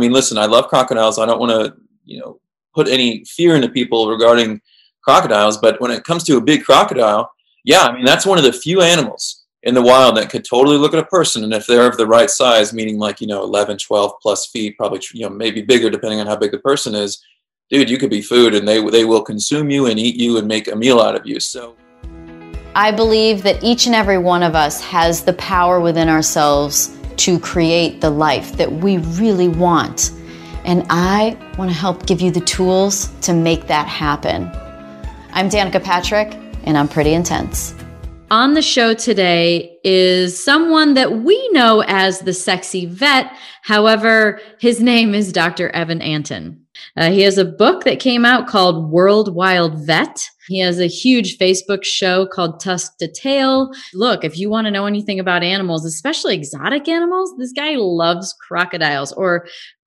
mean, listen, I love crocodiles. I don't want to, you know, put any fear into people regarding crocodiles, but when it comes to a big crocodile, yeah, I mean, that's one of the few animals in the wild that could totally look at a person. And if they're of the right size, meaning like, you know, 11, 12 plus feet, probably, you know, maybe bigger depending on how big the person is, dude, you could be food and they, they will consume you and eat you and make a meal out of you. So I believe that each and every one of us has the power within ourselves to create the life that we really want. And I want to help give you the tools to make that happen. I'm Danica Patrick, and I'm pretty intense. On the show today is someone that we know as the sexy vet. However, his name is Dr. Evan Antin. Uh, he has a book that came out called World Wide Vet. He has a huge Facebook show called Tusk to Tail. Look, if you want to know anything about animals, especially exotic animals, this guy loves crocodiles or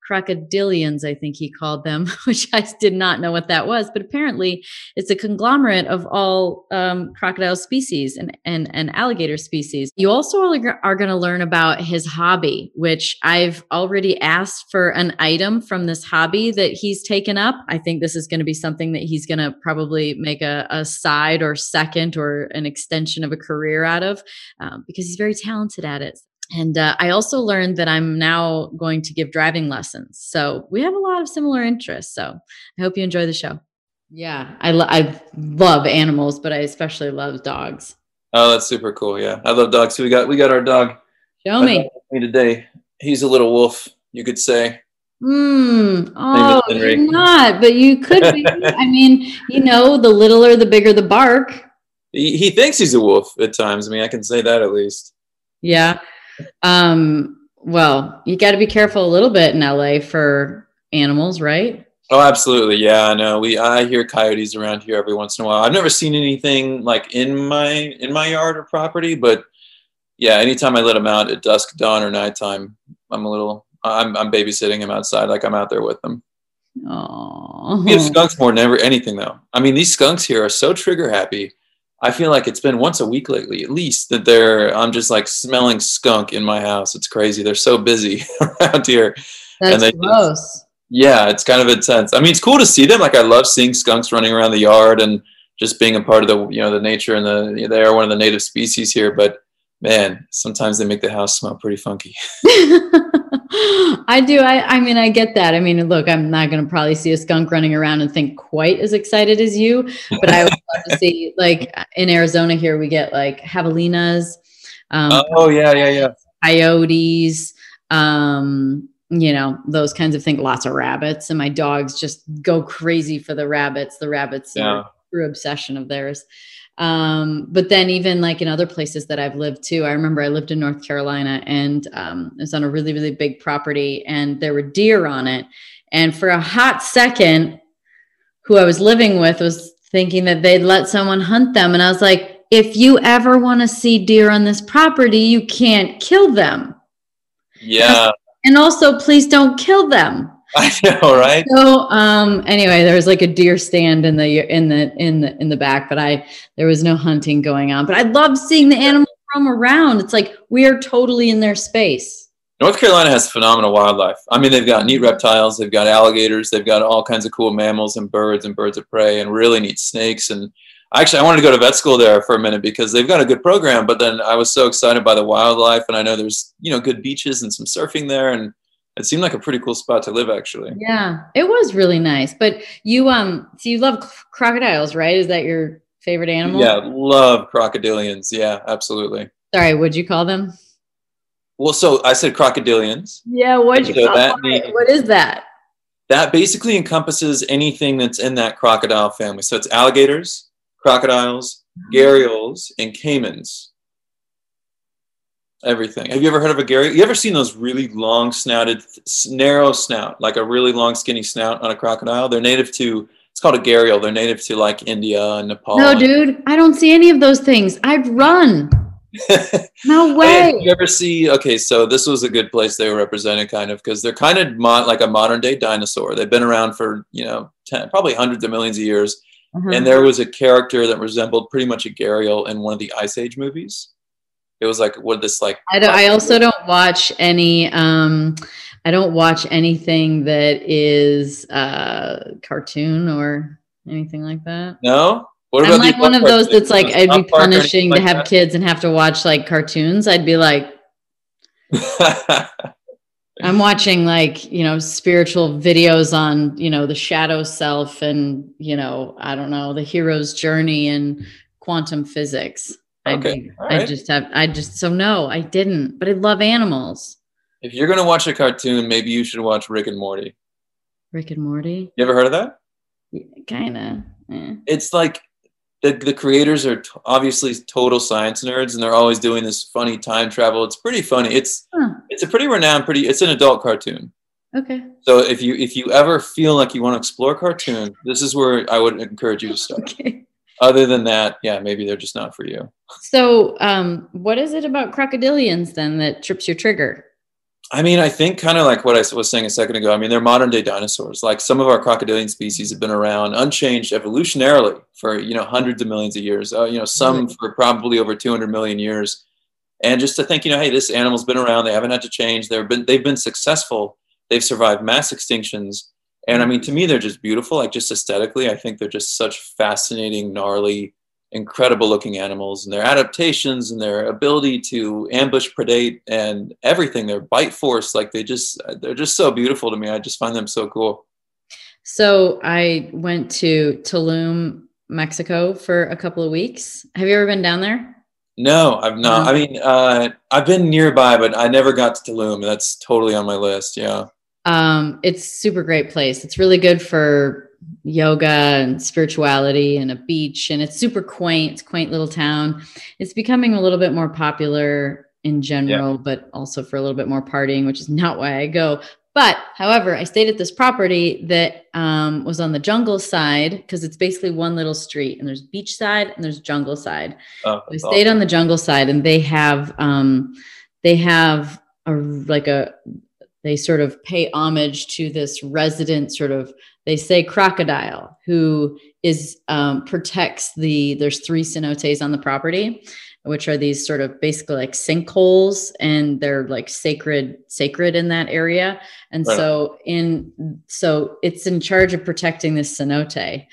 crocodilians, I think he called them, which I did not know what that was. But apparently, it's a conglomerate of all um, crocodile species and, and, and alligator species. You also are, going to learn about his hobby, which I've already asked for an item from this hobby that he's taken up. I think this is going to be something that he's going to probably make a, a, side or second or an extension of a career out of um, because he's very talented at it. And uh, I also learned that I'm now going to give driving lessons. So we have a lot of similar interests. So I hope you enjoy the show. Yeah, I, lo- I love animals, but I especially love dogs. Oh, that's super cool. Yeah, I love dogs. So we got we got our dog. Show me. Me today. He's a little wolf, you could say. Hmm. Oh, you're not, but you could be. I mean, you know, the littler, the bigger the bark. He, he thinks he's a wolf at times. I mean, I can say that at least. Yeah. Um, well, you got to be careful a little bit in LA for animals, right? Oh, absolutely. Yeah, I know. We I hear coyotes around here every once in a while. I've never seen anything like in my in my yard or property, but yeah, anytime I let them out at dusk, dawn, or nighttime, I'm a little. I'm I'm babysitting him outside, like I'm out there with them. Oh, we have skunks more than ever anything though. I mean, these skunks here are so trigger happy. I feel like it's been once a week lately, at least, that they're I'm just like smelling skunk in my house. It's crazy. They're so busy around here. That's and they gross. Just, yeah, it's kind of intense. I mean, it's cool to see them. Like I love seeing skunks running around the yard and just being a part of the you know the nature and the they are one of the native species here. But man, sometimes they make the house smell pretty funky. I do. I, I mean, I get that. I mean, look, I'm not going to probably see a skunk running around and think quite as excited as you, but I would love to see, like, in Arizona here, we get like javelinas. Um, oh, yeah, yeah, yeah. Coyotes, um, you know, those kinds of things, lots of rabbits. And my dogs just go crazy for the rabbits. The rabbits yeah. are true obsession of theirs. Um, but then even like in other places that I've lived too, I remember I lived in North Carolina and um, it was on a really, really big property and there were deer on it. And for a hot second, who I was living with was thinking that they'd let someone hunt them. And I was like, if you ever want to see deer on this property, you can't kill them. Yeah. And also, please don't kill them. I know, right? So, um, anyway, there was like a deer stand in the in the in the in the back, but I there was no hunting going on. But I love seeing the animals roam around. It's like we are totally in their space. North Carolina has phenomenal wildlife. I mean, they've got neat reptiles, they've got alligators, they've got all kinds of cool mammals and birds and birds of prey, and really neat snakes. And actually, I wanted to go to vet school there for a minute because they've got a good program. But then I was so excited by the wildlife, and I know there's you know good beaches and some surfing there, and it seemed like a pretty cool spot to live actually. Yeah it was really nice but you um so you love crocodiles right? Is that your favorite animal? Yeah love crocodilians. Yeah absolutely. Sorry what'd you call them? Well so i said crocodilians. Yeah what'd you so call that means, what is that? That basically encompasses anything that's in that crocodile family. So it's alligators crocodiles mm-hmm. gharials and caimans everything. Have you ever heard of a gharial? You ever seen those really long snouted, narrow snout, like a really long skinny snout on a crocodile? They're native to. It's called a gharial. They're native to like India and Nepal. No, dude, I don't see any of those things. I'd run. no way. You ever see? Okay, so this was a good place they were represented, kind of, because they're kind of mo- like a modern day dinosaur. They've been around for you know ten, probably hundreds of millions of years. Uh-huh. And there was a character that resembled pretty much a gharial in one of the Ice Age movies it was like what this like I, don't, I also don't watch any um I don't watch anything that is uh cartoon or anything like that. No. What I'm like one of those that's like I'd be punishing to have that? kids and have to watch like cartoons. I'd be like, I'm watching like you know spiritual videos on you know the shadow self and you know I don't know the hero's journey and quantum physics. Okay. I, I just have I just so no I didn't but I love animals. If you're gonna watch a cartoon, maybe you should watch Rick and Morty. Rick and Morty. You ever heard of that? Yeah, kinda. Eh. It's like the, the creators are t- obviously total science nerds and they're always doing this funny time travel it's pretty funny it's huh. it's a pretty renowned pretty it's an adult cartoon okay so if you if you ever feel like you want to explore cartoon this is where i would encourage you to start okay. Other than that yeah maybe they're just not for you so um what is it about crocodilians then that trips your trigger I mean, I think kind of like what I was saying a second ago. I mean, they're modern day dinosaurs. Like some of our crocodilian species have been around unchanged evolutionarily for you know hundreds of millions of years. Uh, you know, some for probably over 200 million years. And just to think, you know, hey, this animal's been around. They haven't had to change. They've been they've been successful. They've survived mass extinctions. And I mean, to me, they're just beautiful. Like just aesthetically, I think they're just such fascinating, gnarly incredible looking animals and their adaptations and their ability to ambush predate and everything their bite force like they just they're just so beautiful to me. I just find them so cool. So i went to tulum mexico for a couple of weeks. Have you ever been down there? No i've not. I mean uh, i've been nearby but i never got to tulum. That's totally on my list yeah um, it's super great place. It's really good for yoga and spirituality and a beach and it's super quaint. It's quaint little town. It's becoming a little bit more popular in general yeah. but also for a little bit more partying which is not why i go. But however i stayed at this property that um, was on the jungle side because it's basically one little street and there's beach side and there's jungle side. Oh, i stayed awesome. on the jungle side and they have um, they have a like a they sort of pay homage to this resident sort of they say crocodile who is um, protects the there's three cenotes on the property which are these sort of basically like sinkholes and they're like sacred sacred in that area and right. so in so it's in charge of protecting this cenote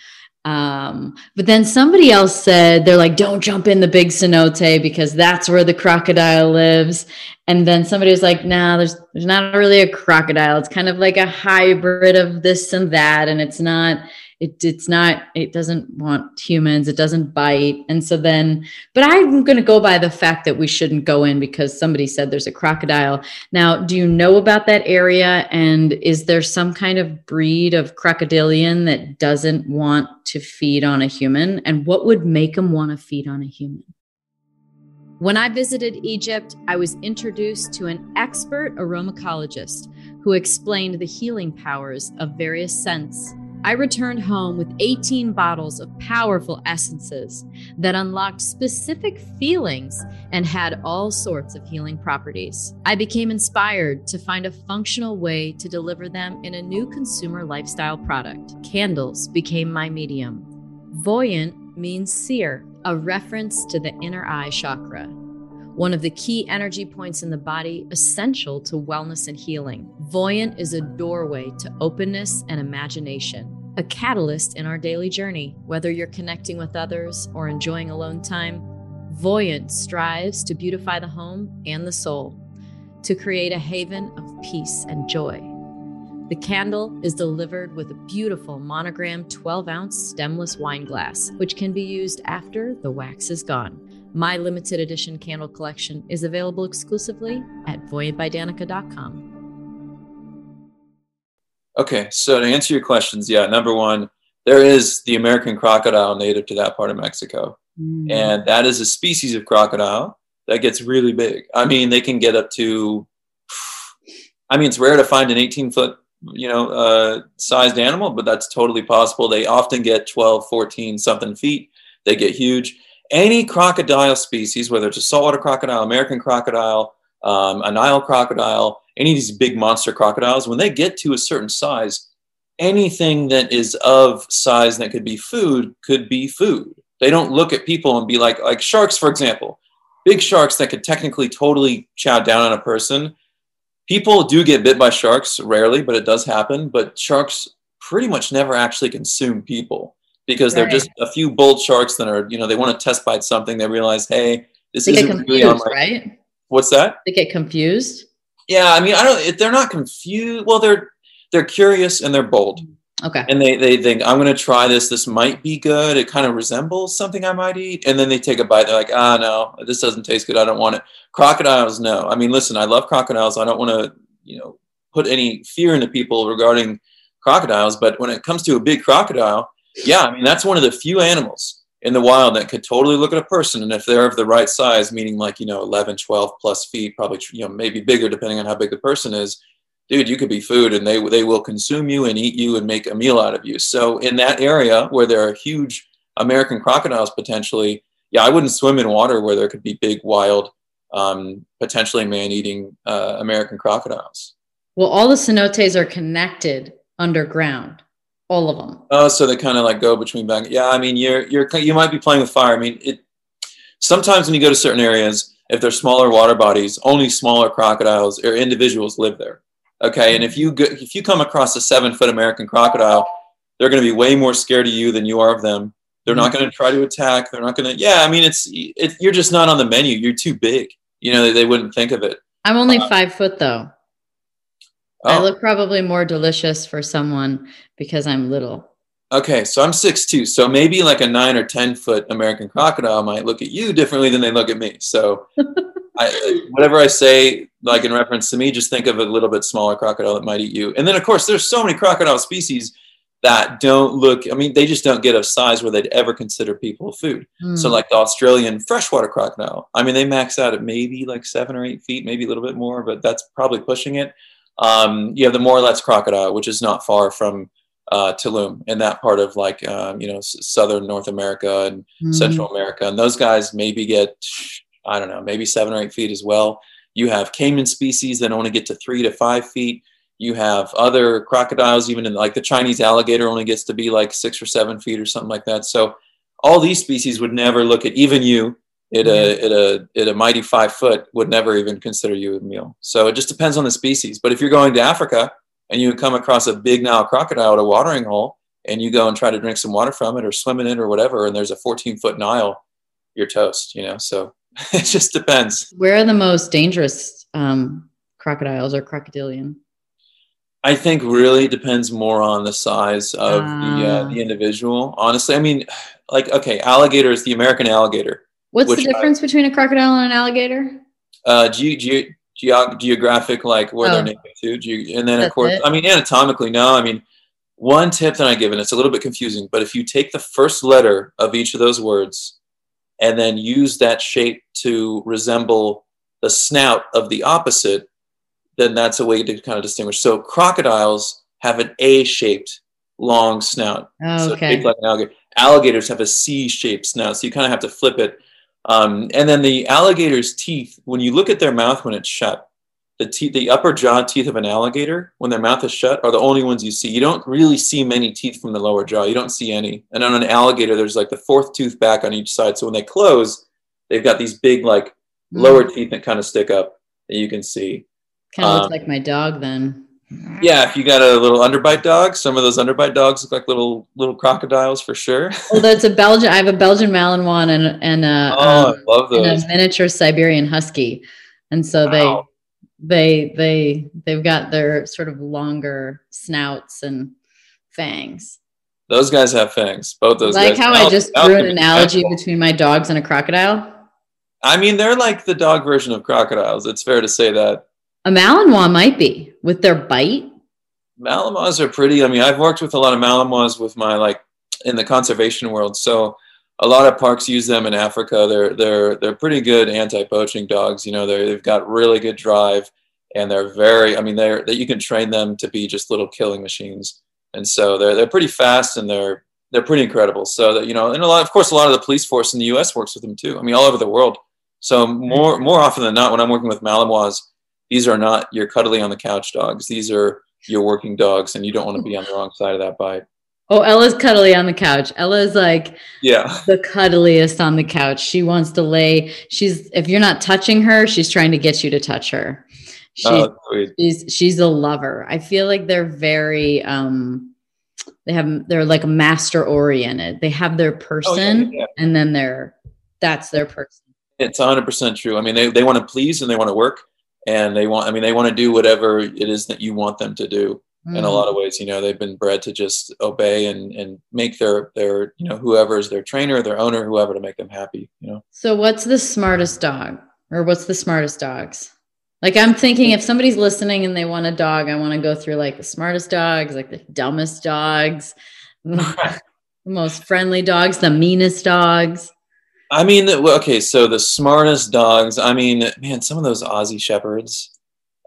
um, but then somebody else said they're like, don't jump in the big cenote because that's where the crocodile lives. And then somebody was like, nah, there's there's not really a crocodile. It's kind of like a hybrid of this and that. And it's not, it, it's not it doesn't want humans it doesn't bite. And so then but i'm going to go by the fact that we shouldn't go in because somebody said there's a crocodile. Now do you know about that area? And is there some kind of breed of crocodilian that doesn't want to feed on a human? And what would make them want to feed on a human? When I visited Egypt, I was introduced to an expert aromachologist who explained the healing powers of various scents I returned home with 18 bottles of powerful essences that unlocked specific feelings and had all sorts of healing properties. I became inspired to find a functional way to deliver them in a new consumer lifestyle product. Candles became my medium. Voyant means seer, a reference to the inner eye chakra, one of the key energy points in the body essential to wellness and healing. Voyant is a doorway to openness and imagination, a catalyst in our daily journey. Whether you're connecting with others or enjoying alone time, Voyant strives to beautify the home and the soul, to create a haven of peace and joy. The candle is delivered with a beautiful monogram 12 ounce stemless wine glass, which can be used after the wax is gone. My limited edition candle collection is available exclusively at voyantbydanica.com. Okay, so to answer your questions, yeah, number one, there is the American crocodile native to that part of Mexico. Mm. And that is a species of crocodile that gets really big. I mean, they can get up to, I mean, it's rare to find an 18 foot, you know, uh, sized animal, but that's totally possible. They often get 12, 14 something feet. They get huge any crocodile species, whether it's a saltwater crocodile, American crocodile, um, a Nile crocodile, any of these big monster crocodiles, when they get to a certain size, anything that is of size that could be food could be food. They don't look at people and be like, like sharks, for example, big sharks that could technically totally chow down on a person. people do get bit by sharks rarely, but it does happen. But sharks pretty much never actually consume people because they're just a few bold sharks that are, you know, they want to test bite something. They realize, hey, this isn't really on my. right? What's that? They get confused. Yeah, I mean, I don't. They're not confused. Well, they're they're curious and they're bold, Okay. and they they think I'm going to try this. This might be good. It kind of resembles something I might eat, and then they take a bite. They're like, ah, no, this doesn't taste good. I don't want it. Crocodiles, no. I mean, listen, I love crocodiles. I don't want to, you know, put any fear into people regarding crocodiles, but when it comes to a big crocodile, yeah, I mean, that's one of the few animals in the wild that could totally look at a person and if they're of the right size meaning like you know 11 12 plus feet probably you know maybe bigger depending on how big the person is dude you could be food and they they will consume you and eat you and make a meal out of you so in that area where there are huge american crocodiles potentially yeah i wouldn't swim in water where there could be big wild um, potentially man-eating uh, american crocodiles Well, all the cenotes are connected underground. All of them. Oh, so they kind of like go between back. Yeah, I mean, you're you're you might be playing with fire. I mean, it. Sometimes when you go to certain areas, if they're smaller water bodies, only smaller crocodiles or individuals live there. Okay, and if you go, if you come across a seven foot American crocodile, they're going to be way more scared of you than you are of them. They're not going to try to attack. They're not going to. Yeah, I mean, it's it, you're just not on the menu. You're too big. You know, they, they wouldn't think of it. I'm only Uh, five foot though. I Oh. look probably more delicious for someone because I'm little. Okay, so I'm six two, so maybe like a nine or ten foot American crocodile might look at you differently than they look at me. So, I, whatever I say, like in reference to me, just think of a little bit smaller crocodile that might eat you. And then, of course, there's so many crocodile species that don't look. I mean, they just don't get a size where they'd ever consider people food. So, Mm. like the Australian freshwater crocodile, I mean, they max out at maybe like seven or eight feet, maybe a little bit more, but that's probably pushing it. Um, you have the Morlet's crocodile, which is not far from uh, Tulum in that part of like um, you know s- southern North America and Mm. Central America, and those guys maybe get I don't know maybe seven or eight feet as well. You have caiman species that only get to three to five feet. You have other crocodiles, even in like the Chinese alligator, only gets to be like six or seven feet or something like that. So all these species would never look at even you at a at a at a mighty five foot would never even consider you a meal. So it just depends on the species. But if you're going to Africa and you come across a big Nile crocodile at a watering hole and you go and try to drink some water from it or swim in it or whatever, and there's a 14 foot Nile, you're toast. You know, so it just depends. Where are the most dangerous um, crocodiles or crocodilian? I think really depends more on the size of the uh, Ah. the individual. Honestly, I mean, like okay, alligator is the American alligator. What's the I- difference between a crocodile and an alligator? uh, ge- ge- geog- geographic, like where Oh. they're native to, ge- and then of course, it? I mean, anatomically, no. I mean, one tip that I give, and it's a little bit confusing, but if you take the first letter of each of those words and then use that shape to resemble the snout of the opposite, then that's a way to kind of distinguish. So crocodiles have an A-shaped long snout. Oh, So okay. shaped like an alligator. Alligators have a C-shaped snout, so you kind of have to flip it. Um, and then the alligator's teeth, when you look at their mouth when it's shut, the teeth, the upper jaw teeth of an alligator, when their mouth is shut, are the only ones you see. You don't really see many teeth from the lower jaw. You don't see any. And on an alligator, there's like the fourth tooth back on each side. So when they close, they've got these big like lower teeth that kind of stick up that you can see. Kind of um, looks like my dog then. Yeah, if you got a little underbite dog, some of those underbite dogs look like little little crocodiles for sure. Although it's a Belgian. I have a Belgian Malinois and and a, Oh, um, love and a miniature Siberian Husky, and so Wow. they they they they've got their sort of longer snouts and fangs. Those guys have fangs. Both those like guys. how Al- I just Al drew an analogy between my dogs and a crocodile. I mean, they're like the dog version of crocodiles. It's fair to say that. A Malinois might be with their bite. Malinois are pretty. I mean, I've worked with a lot of Malinois with my like in the conservation world. So a lot of parks use them in Africa. They're they're they're pretty good anti-poaching dogs. You know, they they've got really good drive, and they're very. I mean, they're that you can train them to be just little killing machines. And so they're they're pretty fast and they're they're pretty incredible. So that you know, and a lot, of course, a lot of the police force in the U.S. works with them too. I mean, all over the world. So more more often than not, when I'm working with Malinois, these are not your cuddly on the couch dogs. These are your working dogs, and you don't want to be on the wrong side of that bite. Oh, Ella's cuddly on the couch. Ella's like Yeah, the cuddliest on the couch. She wants to lay. She's if you're not touching her, she's trying to get you to touch her. She, oh, she's she's a lover. I feel like they're very um they have they're like master oriented. They have their person oh, yeah, yeah. and then they're that's their person. It's 100% true. I mean, they, they want to please and they want to work and they want, I mean, they want to do whatever it is that you want them to do. Mm. In a mm. lot of ways, you know, they've been bred to just obey and, and make their, their, you know, whoever is their trainer, their owner, whoever to make them happy, you know? So what's the smartest dog or what's the smartest dogs? Like I'm thinking if somebody's listening and they want a dog, I want to go through like the smartest dogs, like the dumbest dogs, the most friendly dogs, the meanest dogs. I mean, okay, so the smartest dogs. I mean, man, some of those Aussie shepherds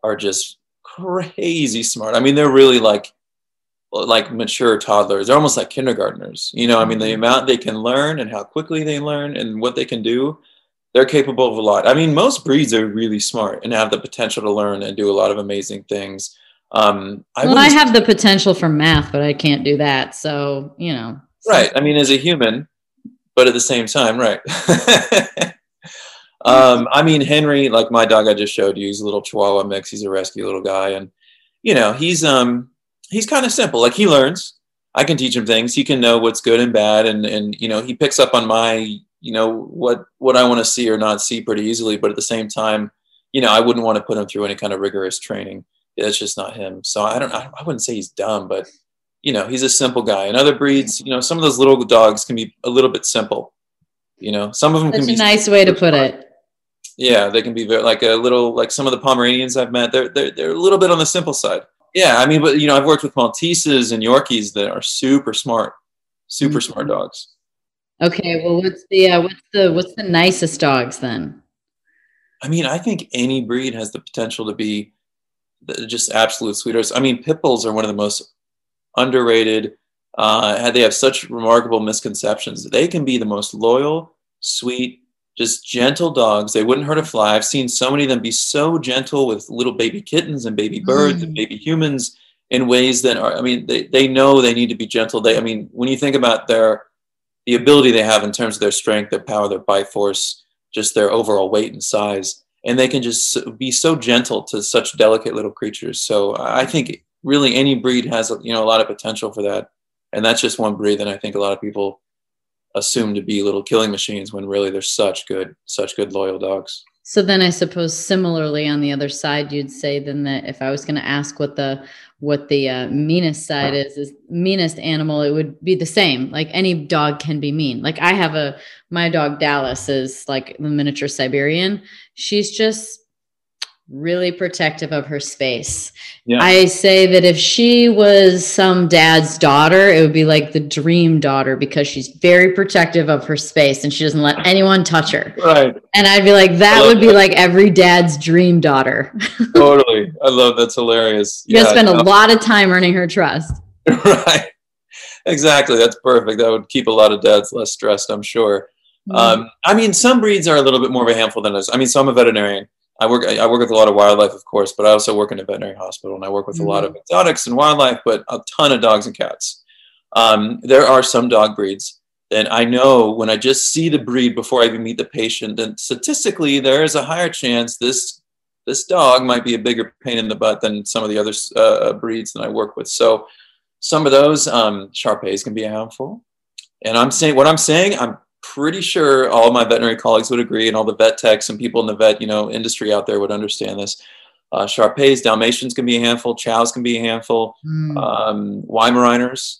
are just crazy smart. I mean, they're really like like mature toddlers. They're almost like kindergartners. You know, I mean, the mm-hmm. amount they can learn and how quickly they learn and what they can do, they're capable of a lot. I mean, most breeds are really smart and have the potential to learn and do a lot of amazing things. Um, I well, I have the potential for math, but I can't do that. So, you know. Right. I mean, as a human, but at the same time, right. um, I mean, Henry, like my dog I just showed you, he's a little Chihuahua mix. He's a rescue little guy, and you know, he's um, he's kind of simple. Like he learns. I can teach him things. He can know what's good and bad, and and you know, he picks up on my you know what what I want to see or not see pretty easily. But at the same time, you know, I wouldn't want to put him through any kind of rigorous training. That's just not him. So I don't. I, I wouldn't say he's dumb, but you know, he's a simple guy. And other breeds, you know, some of those little dogs can be a little bit simple. You know, some of them That's can be a nice way to put it. Yeah, they can be very like a little like some of the Pomeranians I've met. They're they're they're a little bit on the simple side. Yeah, I mean, but you know, I've worked with Malteses and Yorkies that are super smart, super mm-hmm. smart dogs. Okay, well, what's the uh, what's the what's the nicest dogs then? I mean, I think any breed has the potential to be just absolute sweethearts. I mean, pit bulls are one of the most underrated. Uh, they have such remarkable misconceptions. They can be the most loyal, sweet, just gentle dogs. They wouldn't hurt a fly. I've seen so many of them be so gentle with little baby kittens and baby birds mm. and baby humans in ways that are, I mean, they, they know they need to be gentle. They, I mean, when you think about their, the ability they have in terms of their strength, their power, their bite force, just their overall weight and size, and they can just be so gentle to such delicate little creatures. So I think really any breed has you know a lot of potential for that. And that's just one breed that i think a lot of people assume to be little killing machines when really they're such good such good loyal dogs. So then i suppose similarly on the other side you'd say then that if i was going to ask what the what the uh, meanest side is is meanest animal it would be the same. Like any dog can be mean. Like i have a my dog dallas is like the miniature siberian. She's just really protective of her space. Yeah. I say that if she was some dad's daughter, it would be like the dream daughter because she's very protective of her space and she doesn't let anyone touch her. Right. And I'd be like, that would be that. like every dad's dream daughter. totally. I love that's hilarious. You yeah, spend a lot of time earning her trust. right. Exactly. That's perfect. That would keep a lot of dads less stressed, I'm sure. Mm-hmm. Um, I mean, some breeds are a little bit more of a handful than others. I mean, so I'm a veterinarian. I work I work with a lot of wildlife, of course, but I also work in a veterinary hospital and I work with mm-hmm. a lot of mm-hmm. exotics and wildlife, but a ton of dogs and cats. Um, there are some dog breeds that I know when I just see the breed before I even meet the patient, and statistically there is a higher chance this this dog might be a bigger pain in the butt than some of the other uh, breeds that I work with. So some of those um, Shar-Peis can be a handful. And I'm saying what I'm saying, I'm pretty sure all my veterinary colleagues would agree, and all the vet techs and people in the vet you know industry out there would understand this. Uh, Dalmatians can be a handful. Chows can be a handful. Mm. Um, Weimaraners.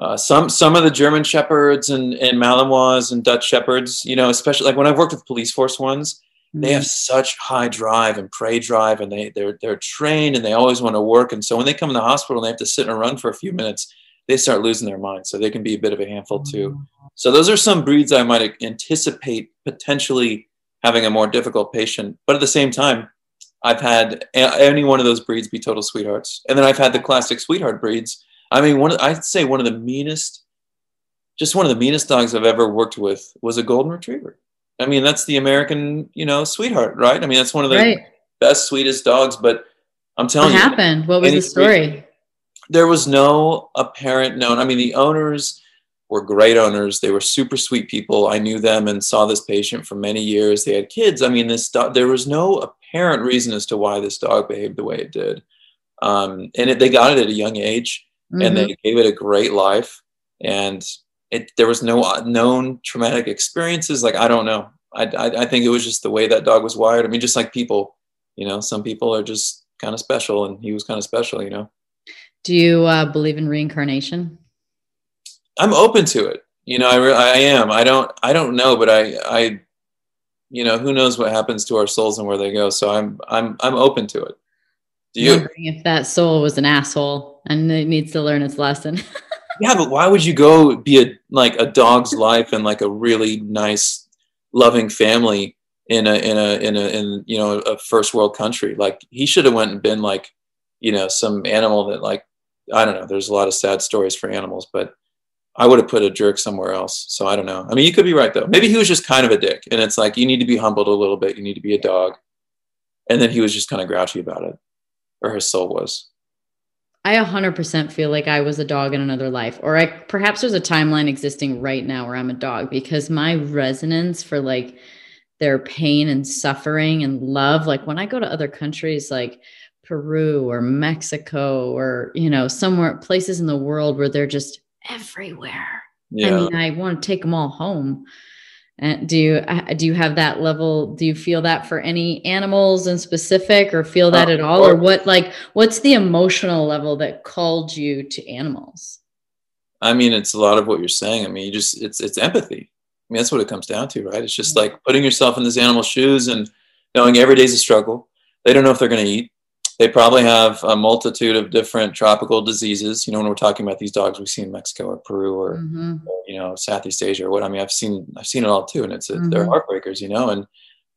Uh, some some of the German Shepherds and, and Malinois and Dutch Shepherds, you know, especially like when I've worked with police force ones, mm. they have hmm. such high drive and prey drive, and they they're they're trained and they always want to work. And so when they come in the hospital and they have to sit and run for a few minutes, they start losing their mind. So they can be a bit of a handful too. So those are some breeds I might anticipate potentially having a more difficult patient. But at the same time, I've had any one of those breeds be total sweethearts, and then I've had the classic sweetheart breeds. I mean, one I'd say one of the meanest, just one of the meanest dogs I've ever worked with was a golden retriever. I mean, that's the American, you know, sweetheart, right? I mean, that's one of the right. best, sweetest dogs. But I'm telling what you, what happened? What was the story? There was no apparent known. I mean, the owners were great owners. They were super sweet people. I knew them and saw this patient for many years. They had kids. I mean, this dog, there was no apparent reason as to why this dog behaved the way it did. Um, and it, they got it at a young age, mm-hmm. and they mm-hmm. gave it a great life. And it, there was no known traumatic experiences. Like I don't know. I, I, I think it was just the way that dog was wired. I mean, just like people, you know, some people are just kind of special, and he was kind of special, you know. Do you uh, believe in reincarnation? I'm open to it. You know, I, re- I am. I don't. I don't know, but I, I, you know, who knows what happens to our souls and where they go. So I'm, I'm, I'm open to it. Do you? Wondering if that soul was an asshole and it needs to learn its lesson. yeah, but why would you go be a like a dog's life and like a really nice, loving family in a in a in a in you know a first world country? Like he should have went and been like, you know, some animal that like I don't know. There's a lot of sad stories for animals, but I would have put a jerk somewhere else. So I don't know. I mean, you could be right though. Maybe he was just kind of a dick, and it's like you need to be humbled a little bit. You need to be a dog, and then he was just kind of grouchy about it, or his soul was. I 100% feel like I was a dog in another life, or I perhaps there's a timeline existing right now where I'm a dog because my resonance for like their pain and suffering and love, like when I go to other countries, like Peru or Mexico or you know somewhere places in the world where they're just everywhere. Yeah. I mean, I want to take them all home. And do you uh, do you have that level? Do you feel that for any animals in specific, or feel that uh, at all, or what? Like, what's the emotional level that called you to animals? I mean, it's a lot of what you're saying. I mean, you just it's it's empathy. I mean, that's what it comes down to, right? It's just like putting yourself in this animal's shoes and knowing every day's a struggle. They don't know if they're going to eat they probably have a multitude of different tropical diseases. You know, when we're talking about these dogs we see in Mexico or Peru or, mm-hmm. or you know Southeast Asia or what. I mean, I've seen I've seen it all too, and it's mm-hmm. they're heartbreakers. You know, and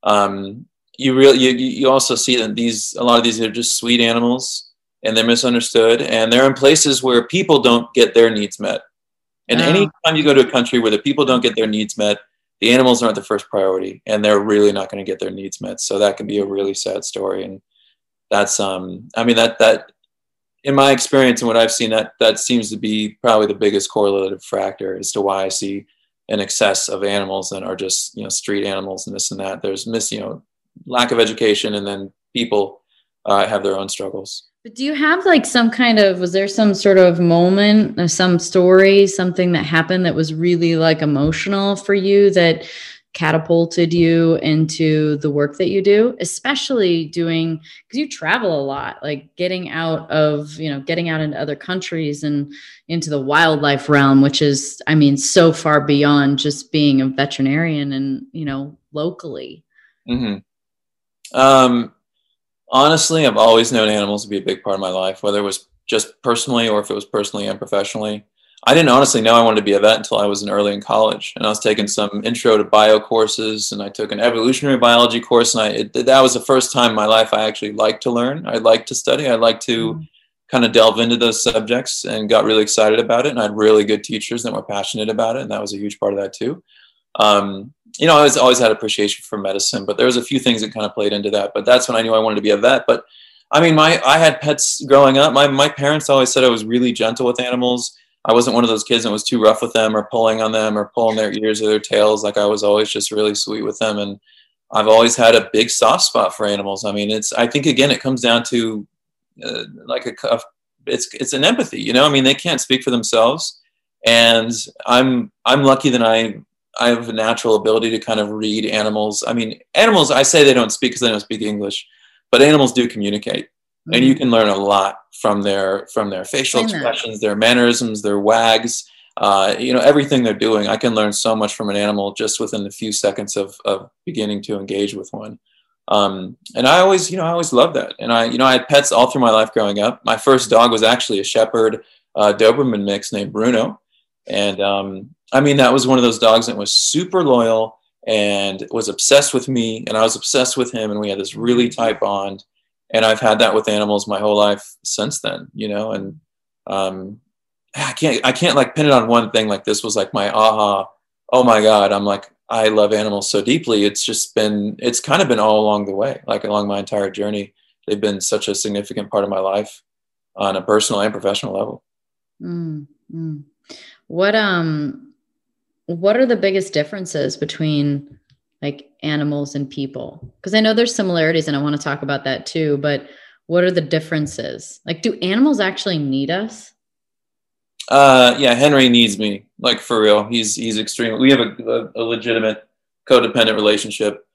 um, you really you you also see that these a lot of these are just sweet animals and they're misunderstood and they're in places where people don't get their needs met. And oh. anytime you go to a country where the people don't get their needs met, the animals aren't the first priority, and they're really not going to get their needs met. So that can be a really sad story and that's um i mean that that in my experience and what i've seen that that seems to be probably the biggest correlative factor as to why i see an excess of animals that are just you know street animals and this and that. There's miss you know lack of education and then people uh, have their own struggles. But do you have like some kind of was there some sort of moment or some story something that happened that was really like emotional for you that catapulted you into the work that you do especially doing because you travel a lot like getting out of you know getting out into other countries and into the wildlife realm which is i mean so far beyond just being a veterinarian and you know locally mm-hmm. um, honestly i've always known animals to be a big part of my life whether it was just personally or if it was personally and professionally I didn't honestly know I wanted to be a vet until I was in early in college, and I was taking some intro to bio courses, and I took an evolutionary biology course, and I it, that was the first time in my life I actually liked to learn. I liked to study. I liked to mm-hmm. kind of delve into those subjects, and got really excited about it. And I had really good teachers that were passionate about it, and that was a huge part of that too. Um, you know, I was always had appreciation for medicine, but there was a few things that kind of played into that. But that's when I knew I wanted to be a vet. But I mean, my I had pets growing up. My my parents always said I was really gentle with animals I wasn't one of those kids that was too rough with them or pulling on them or pulling their ears or their tails. Like I was always just really sweet with them. And I've always had a big soft spot for animals. I mean, it's, I think again, it comes down to uh, like a, a, it's, it's an empathy, you know, I mean, they can't speak for themselves. And I'm, I'm lucky that I, I have a natural ability to kind of read animals. I mean, animals, I say they don't speak because they don't speak English, but animals do communicate and you mm-hmm. can learn a lot from their from their facial expressions their mannerisms their wags uh, you know everything they're doing. I can learn so much from an animal just within a few seconds of, of beginning to engage with one. Um, and i always you know i always loved that. And i you know i had pets all through my life growing up. My first dog was actually a shepherd uh, doberman mix named bruno. And um, i mean that was one of those dogs that was super loyal and was obsessed with me. And i was obsessed with him. And we had this really tight bond and I've had that with animals my whole life since then, you know, and um, I can't, I can't like pin it on one thing. Like this was like my aha. Oh my God. I'm like, I love animals so deeply. It's just been, it's kind of been all along the way, like along my entire journey. They've been such a significant part of my life on a personal and professional level. Mm, What, um, what are the biggest differences between like animals and people? Because I know there's similarities and I want to talk about that too, but what are the differences? Like, do animals actually need us? Uh, yeah, Henry needs me, like for real. He's he's extreme. We have a, a, legitimate codependent relationship.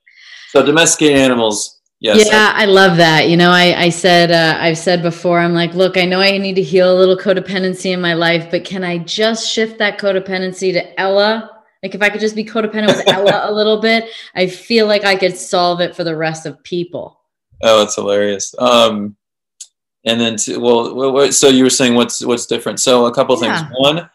So domesticated animals, yes. Yeah, I, I love that. You know, I I said uh, I've said before. I'm like, look, I know I need to heal a little codependency in my life, but can I just shift that codependency to Ella? Like, if I could just be codependent with Ella a little bit, I feel like I could solve it for the rest of people. Oh, it's hilarious. Um, and then to, well, so you were saying what's what's different? So a couple yeah. things. One,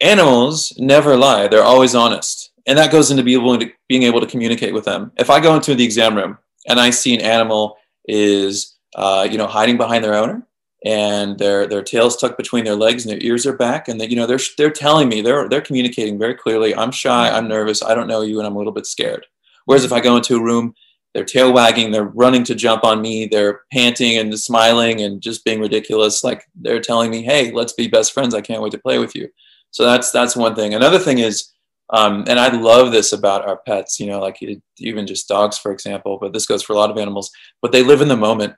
animals never lie; they're always honest, and that goes into being able to being able to communicate with them. If I go into the exam room and I see an animal is uh, you know hiding behind their owner and their their tails tucked between their legs and their ears are back and that you know they're they're telling me they're they're communicating very clearly i'm shy i'm nervous i don't know you and i'm a little bit scared whereas if i go into a room they're tail wagging, they're running to jump on me, they're panting and smiling and just being ridiculous. Like they're telling me, "Hey, let's be best friends. I can't wait to play with you." So that's that's one thing. Another thing is, um, and I love this about our pets. You know, like even just dogs, for example, but this goes for a lot of animals. But they live in the moment.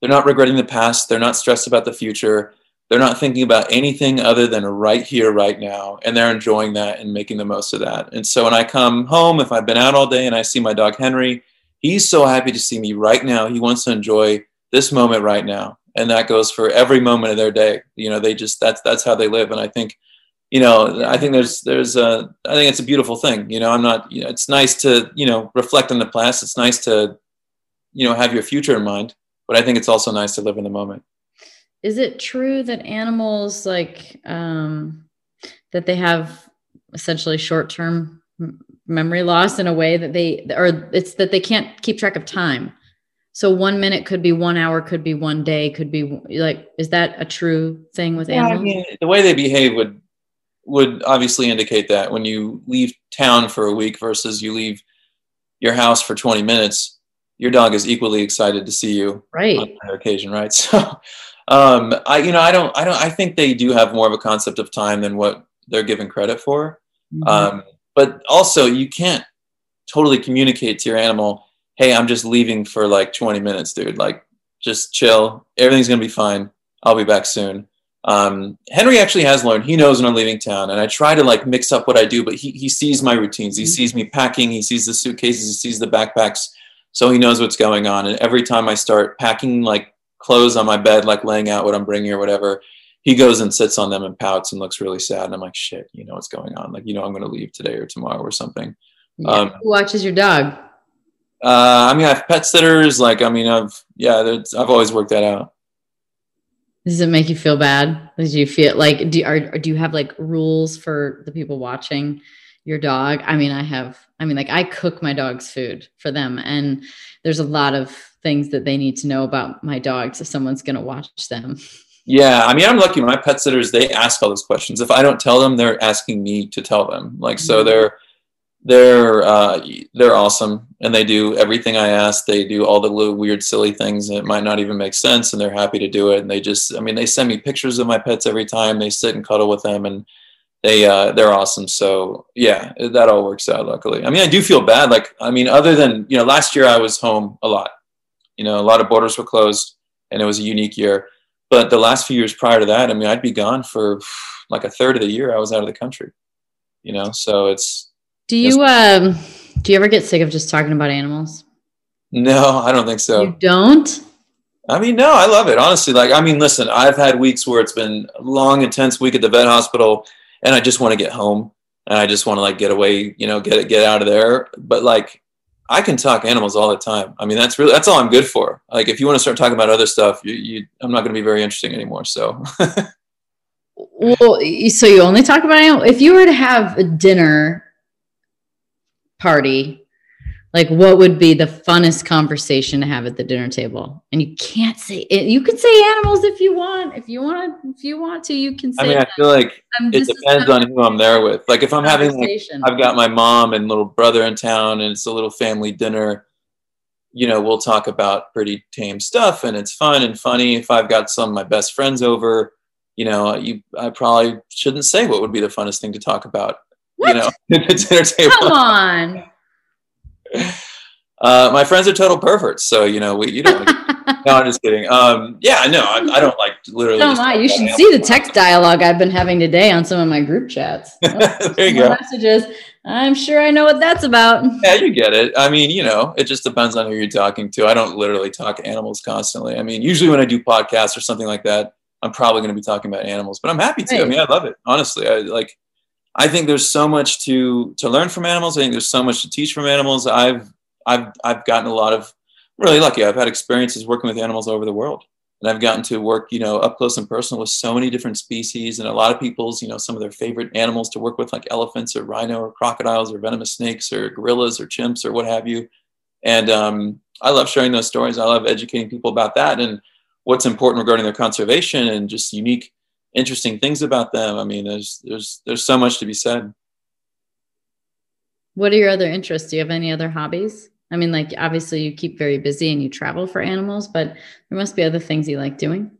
They're not regretting the past. They're not stressed about the future. They're not thinking about anything other than right here, right now, and they're enjoying that and making the most of that. And so when I come home, if I've been out all day and I see my dog Henry he's so happy to see me right now. He wants to enjoy this moment right now. And that goes for every moment of their day. You know, they just that's that's how they live. And I think, you know, I think there's there's a I think it's a beautiful thing. You know, I'm not, you know, it's nice to, you know, reflect on the past. It's nice to, you know, have your future in mind. But I think it's also nice to live in the moment. Is it true that animals like um that they have essentially short term memory loss in a way that they or it's that they can't keep track of time so one minute could be one hour could be one day could be like is that a true thing with animals yeah, I mean, the way they behave would would obviously indicate that when you leave town for a week versus you leave your house for 20 minutes your dog is equally excited to see you right. on that occasion right? So um i you know i don't i don't i think they do have more of a concept of time than what they're given credit for. Mm-hmm. um but also you can't totally communicate to your animal hey i'm just leaving for like 20 minutes dude. Like just chill. Everything's gonna be fine. I'll be back soon. Um, henry actually has learned he knows when i'm leaving town and i try to like mix up what i do but he, he sees my routines. He mm-hmm. sees me packing. He sees the suitcases. He sees the backpacks so he knows what's going on and every time i start packing like clothes on my bed like laying out what i'm bringing or whatever he goes and sits on them and pouts and looks really sad. And I'm like, shit, you know what's going on? Like, you know, I'm going to leave today or tomorrow or something. Yeah. Um, Who watches your dog? Uh, I mean, I have pet sitters. Like, I mean, I've, yeah, I've always worked that out. Does it make you feel bad? Do you feel like, do, are, do you have like rules for the people watching your dog? I mean, I have, I mean, like I cook my dog's food for them and there's a lot of things that they need to know about my dogs if someone's going to watch them. Yeah, I mean, I'm lucky. My pet sitters they ask all those questions. If I don't tell them, they're asking me to tell them. Like, so mm-hmm. they're they're uh, they're awesome, and they do everything I ask. They do all the little weird, silly things that might not even make sense, and they're happy to do it. And they just, I mean, they send me pictures of my pets every time. They sit and cuddle with them, and they uh, they're awesome. So yeah, that all works out. Luckily, I mean, I do feel bad. Like, I mean, other than you know, last year I was home a lot. You know, a lot of borders were closed, and it was a unique year but the last few years prior to that, I mean, I'd be gone for like a third of the year. I was out of the country, you know. So it's. Do you um? Do you ever get sick of just talking about animals? No, I don't think so. You don't. I mean, no, I love it. Honestly, like, I mean, listen, I've had weeks where it's been a long, intense week at the vet hospital, and I just want to get home, and I just want to like get away, you know, get get out of there. But like, I can talk animals all the time. I mean, that's really that's all I'm good for. Like, if you want to start talking about other stuff, you, you I'm not going to be very interesting anymore. So. well, so you only talk about animals. If you were to have a dinner party like what would be the funnest conversation to have at the dinner table? And you can't say it you can say animals if you want. If you want to if you want to you can say i mean i feel like um, it depends on who i'm there with. Like if i'm having like, i've got my mom and little brother in town and it's a little family dinner you know we'll talk about pretty tame stuff and it's fun and funny. If i've got some of my best friends over you know you i probably shouldn't say what would be the funnest thing to talk about what? you know at the dinner table. come on Uh, my friends are total perverts, so you know we you know. no, I'm just kidding. Um, yeah, no, I, I don't like literally. No, just my, you should see the text dialogue I've been having today on some of my group chats. Oh, there you go. Messages. I'm sure I know what that's about. Yeah, you get it. I mean, you know, it just depends on who you're talking to. I don't literally talk animals constantly. I mean, usually when I do podcasts or something like that, I'm probably going to be talking about animals, but I'm happy to. I mean, I love it. Honestly, I like. I think there's so much to to learn from animals. I think there's so much to teach from animals. I've I've I've gotten a lot of really lucky. I've had experiences working with animals over the world, and I've gotten to work, you know, up close and personal with so many different species. And a lot of people's, you know, some of their favorite animals to work with, like elephants or rhino or crocodiles or venomous snakes or gorillas or chimps or what have you. And um, I love sharing those stories. I love educating people about that and what's important regarding their conservation and just unique, interesting things about them. I mean, there's there's there's so much to be said. What are your other interests? Do you have any other hobbies? I mean, like obviously you keep very busy and you travel for animals, but there must be other things you like doing.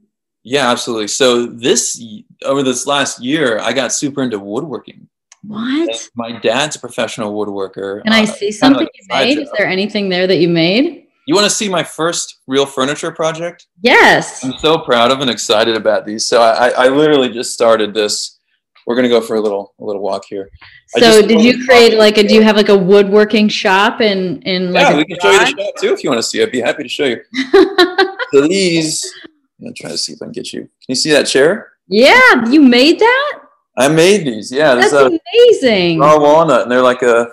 Yeah, absolutely. So this over this last year, I got super into woodworking. What? My dad's a professional woodworker. Can I Uh, see something you made? Is there anything there that you made? You want to see my first real furniture project? Yes. I'm so proud of and excited about these. So I, I literally just started this. We're gonna go for a little a little walk here. So did you create like a do you have like a woodworking shop in in like yeah, we can show you the shop too if you want to see. I'd be happy to show you. So these, I'm gonna try to see if I can get you. Can you see that chair? yeah, you made that? I made these. Yeah, this That's is a amazing. raw walnut, and they're like a.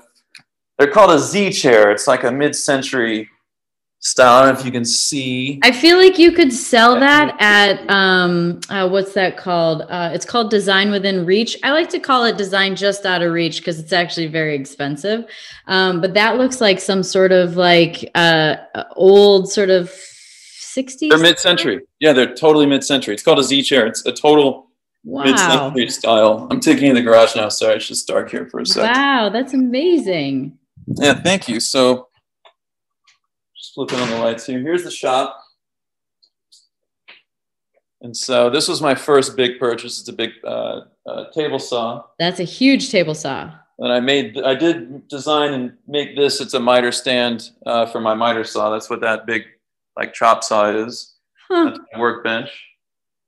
They're called a Z chair. It's like a mid-century style. I don't know if you can see. I feel like you could sell that at um uh, what's that called? Uh, it's called Design Within Reach. I like to call it Design Just Out of Reach because it's actually very expensive. Um, but that looks like some sort of like uh old sort of 60s. They're mid-century. Yeah, they're totally mid-century. It's called a Z chair. It's a total Wow. mid-century style. I'm taking in the garage now. Sorry, it's just dark here for a second. Wow, that's amazing. Yeah, thank you. So, just flipping on the lights here. Here's the shop. And so this was my first big purchase. It's a big uh, uh, table saw, That's a huge table saw. and I made, I did design and make this. It's a miter stand uh, for my miter saw. That's what that big, like chop saw is. Huh. That's my workbench.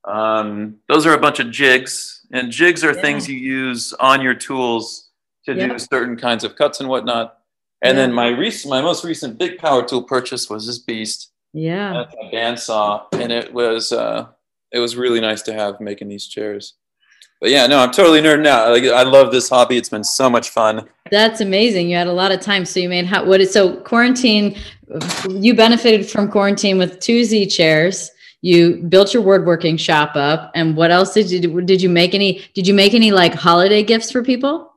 Um, those are a bunch of jigs, and jigs are Yeah. things you use on your tools to do certain kinds of cuts and whatnot. And then my recent, my most recent big power tool purchase was this beast. Yeah. That's a bandsaw, and it was uh, it was really nice to have making these chairs. But yeah, no, I'm totally nerding out. Like, I love this hobby. It's been so much fun. That's amazing. You had a lot of time. So you made how what is so quarantine you benefited from quarantine with two Z chairs. You built your woodworking shop up and what else did you? Did you make any did you make any like holiday gifts for people?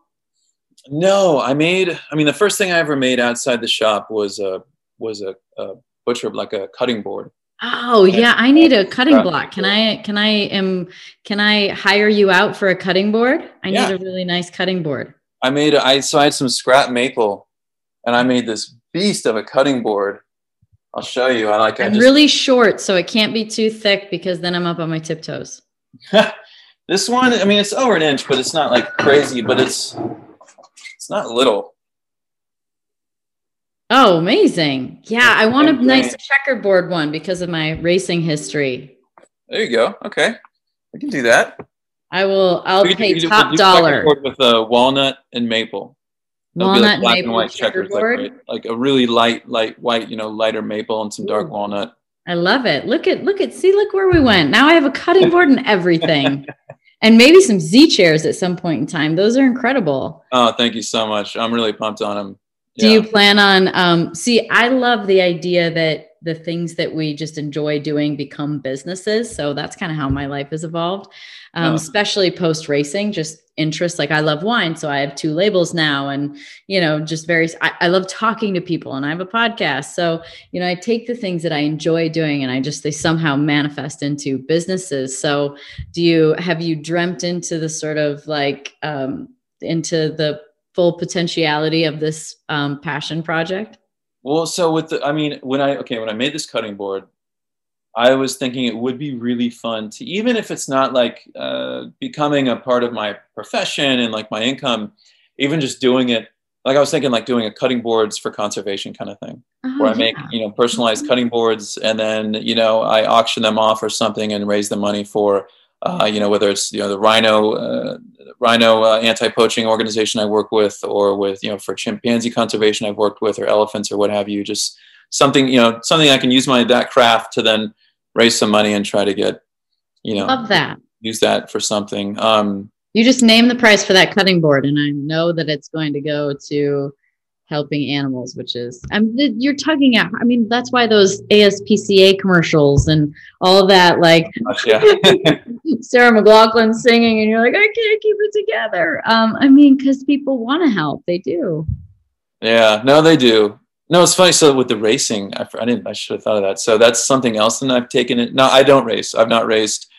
No, I made. I mean, the first thing I ever made outside the shop was a was a, a butcher like a cutting board. Oh yeah, I need a cutting block. Can I can I am can I hire you out for a cutting board? I Yeah. need a really nice cutting board. I made. A, I so I had some scrap maple, and I made this beast of a cutting board. I'll show you. I like. I just, really short, so it can't be too thick because then I'm up on my tiptoes. this one. I mean, it's over an inch, but it's not like crazy. But it's it's not little. Oh, amazing. Yeah, I want a nice checkerboard one because of my racing history. There you go. Okay, we can do that. I will I'll We pay do- top do dollar. with a walnut and maple. It'll Walnut like black and maple white checkers, like, checkerboard. right- like a really light, light white, you know, lighter maple and some dark Ooh. walnut. I love it. Look at look at see look where we went. Now I have a cutting board and everything. and maybe some Z chairs at some point in time. Those are incredible. Oh, thank you so much. I'm really pumped on them. Do you plan on um see I love the idea that the things that we just enjoy doing become businesses. So that's kind of how my life has evolved. Um, Oh. especially post racing, just interest. Like I love wine, so I have two labels now, and you know, just very. I, I love talking to people, and I have a podcast. So you know, I take the things that I enjoy doing, and I just they somehow manifest into businesses. So do you have you dreamt into the sort of like um, into the full potentiality of this um, passion project? Well, so with the, I mean, when I okay, when I made this cutting board, I was thinking it would be really fun to even if it's not like uh, becoming a part of my profession and like my income, even just doing it like I was thinking like doing a cutting boards for conservation kind of thing, Oh, where I make you know personalized Mhm. cutting boards, and then you know I auction them off or something and raise the money for uh, you know whether it's you know the rhino uh, rhino uh, anti-poaching organization I work with, or with you know for chimpanzee conservation I've worked with, or elephants or what have you. Just something you know something I can use my that craft to then raise some money and try to get you know Love that. use that for something. Um, You just name the price for that cutting board, and I know that it's going to go to helping animals, which is I'm you're tugging at. I mean, that's why those ASPCA commercials and all that, like yeah. Sarah McLachlan singing, and you're like, I can't keep it together. Um, I mean, because people want to help, they do. Yeah, no, they do. No, it's funny. So with the racing, I, I didn't. I should have thought of that. So that's something else. And I've taken it. No, I don't race. I've not raced.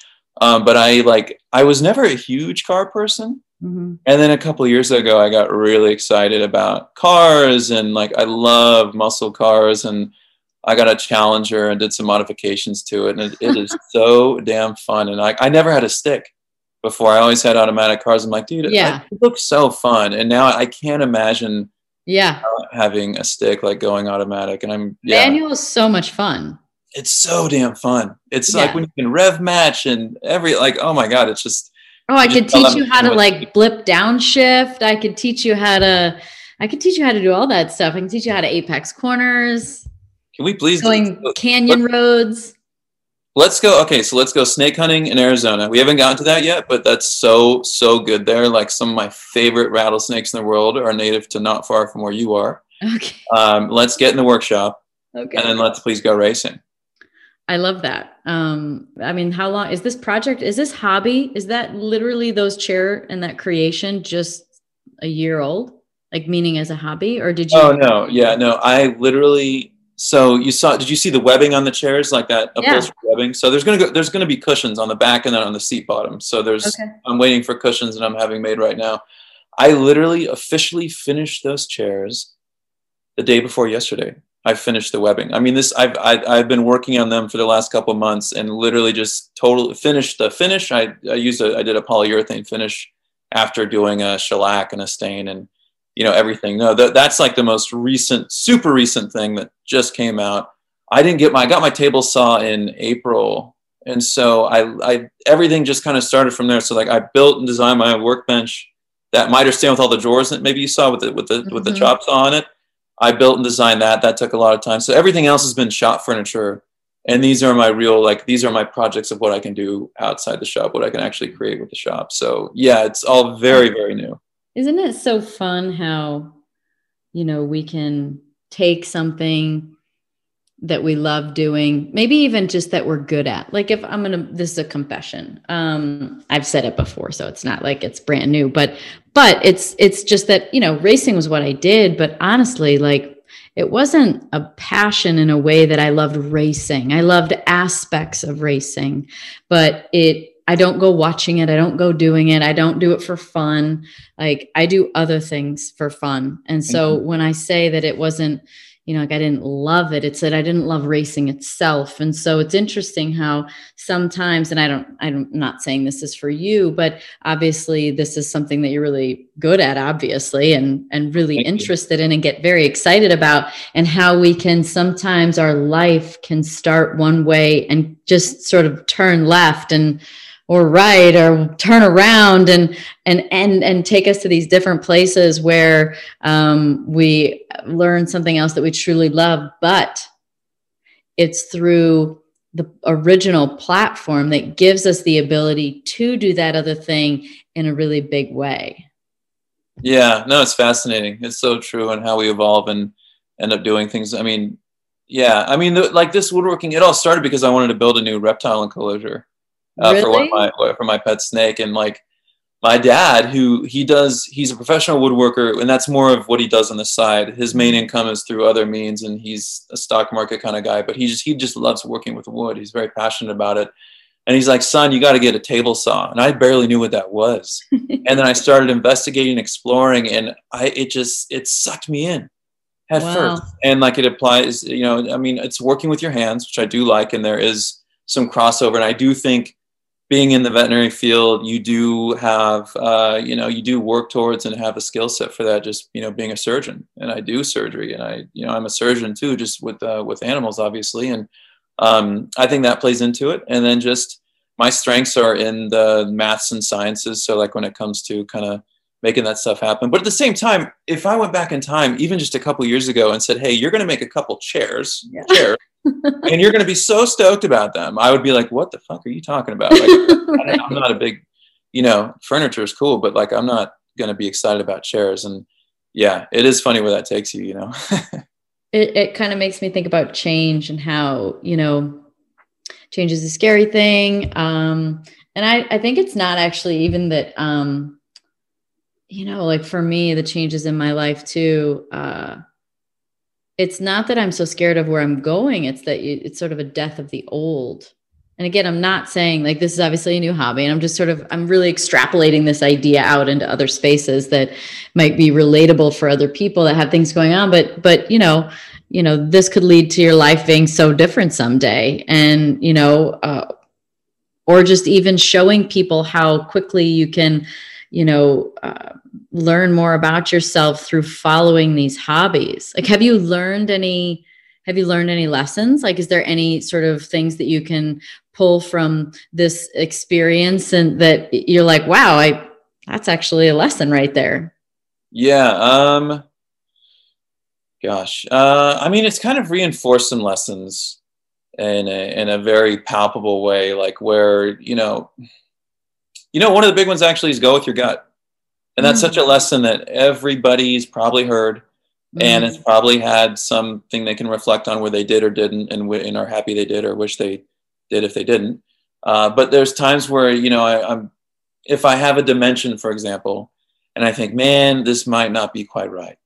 Um, but I like. I was never a huge car person. Mhm. And then a couple of years ago, I got really excited about cars and like I love muscle cars. And I got a Challenger and did some modifications to it, and it, it is so damn fun. And like I never had a stick before. I always had automatic cars. I'm like, dude, it, Yeah. it looks so fun. And now I can't imagine Yeah, having a stick like going automatic and i'm yeah manual is so much fun. it's so damn fun it's Yeah. like when you can rev match and every like oh my god it's just Oh, I could teach you how to like blip downshift. I could teach you how to. I could teach you how to do all that stuff. I can teach you how to apex corners, can we please going canyon roads. let's go okay so let's go snake hunting in arizona we haven't gotten to that yet but that's so so good there like some of my favorite rattlesnakes in the world are native to not far from where you are Okay. um, let's get in the workshop Okay. and then let's please go racing I love that. Um, I mean, how long is this project? Is this hobby? Is that literally those chair and that creation just a year old? Like meaning as a hobby, or did you? oh no yeah no i literally so you saw did you see the webbing on the chairs like that Yeah. upholstery webbing so there's gonna go there's gonna be cushions on the back and then on the seat bottom so there's Okay. i'm waiting for cushions and i'm having made right now i literally officially finished those chairs the day before yesterday i finished the webbing. I mean this i've I, i've been working on them for the last couple of months and literally just totally finished the finish. I i used a i did a polyurethane finish after doing a shellac and a stain and you know everything. No that, that's like the most recent super recent thing that just came out. I didn't get my i got my table saw in april. And so i i everything just kind of started from there. So like i built and designed my workbench that miter stand with all the drawers that maybe you saw with the with the with the Mhm. chop saw on it i built and designed that. That took a lot of time. So everything else has been shop furniture. And these are my real like these are my projects of what i can do outside the shop what i can actually create with the shop. So yeah it's all very very new. Isn't it so fun how, you know, we can take something that we love doing, maybe even just that we're good at. Like if I'm gonna, this is a confession. Um, I've said it before, so it's not like it's brand new, but but it's it's just that you know, racing was what I did, but honestly, like it wasn't a passion in a way that I loved racing. I loved aspects of racing, but it I don't go watching it. I don't go doing it. I don't do it for fun. Like I do other things for fun. And so when I say that it wasn't, you know, like I didn't love it, it's that I didn't love racing itself. And so it's interesting how sometimes, and I don't, I'm not saying this is for you, but obviously this is something that you're really good at, obviously, and and really Thank you. interested in and get very excited about, and how we can sometimes our life can start one way and just sort of turn left and or right or turn around and and and and take us to these different places where um, we learn something else that we truly love but it's through the original platform that gives us the ability to do that other thing in a really big way Yeah, no, it's fascinating. It's so true, and how we evolve and end up doing things. I mean, yeah, I mean, the, like this woodworking, it all started because I wanted to build a new reptile enclosure uh, for one my for my pet snake, and like my dad, who he does, he's a professional woodworker, and that's more of what he does on the side. His main income is through other means, and he's a stock market kind of guy. But he just he just loves working with wood. He's very passionate about it. And he's like, son, you got to get a table saw. And I barely knew what that was and then I started investigating, exploring, and I it just it sucked me in at Wow. first. And like it applies, you know, I mean, it's working with your hands, which I do like, and there is some crossover. And I do think being in the veterinary field, you do have, uh, you know, you do work towards and have a skill set for that. Just you know, being a surgeon, and I do surgery, and I, you know, I'm a surgeon too, just with uh, with animals, obviously, and um, I think that plays into it. And then just my strengths are in the maths and sciences. So like when it comes to kind of making that stuff happen. But at the same time, if I went back in time, even just a couple years ago, and said, "Hey, you're going to make a couple chairs, yeah. chairs, and you're going to be so stoked about them," I would be like, "What the fuck are you talking about?" Like, I'm not a big, you know, furniture is cool, but like I'm not going to be excited about chairs. And yeah, it is funny where that takes you, you know. it it kind of makes me think about change and how you know change is a scary thing. Um, and I I think it's not actually even that. Um, you know, like for me, the changes in my life too. Uh, it's not that I'm so scared of where I'm going. It's that you, it's sort of a death of the old. And again, I'm not saying like this is obviously a new hobby, and I'm just sort of I'm really extrapolating this idea out into other spaces that might be relatable for other people that have things going on. But but you know, you know, this could lead to your life being so different someday, and you know, uh, or just even showing people how quickly you can you know uh, learn more about yourself through following these hobbies? Like have you learned any have you learned any lessons? Like is there any sort of things that you can pull from this experience and that you're like wow i that's actually a lesson right there yeah um gosh uh i mean it's kind of reinforced some lessons in a in a very palpable way like where you know you know, one of the big ones actually is go with your gut. And that's mm. such a lesson that everybody's probably heard mm. and it's probably had something they can reflect on where they did or didn't and, and are happy they did or wish they did if they didn't. Uh, but there's times where, you know, I, I'm, if I have a dimension, for example, and I think, man, this might not be quite right.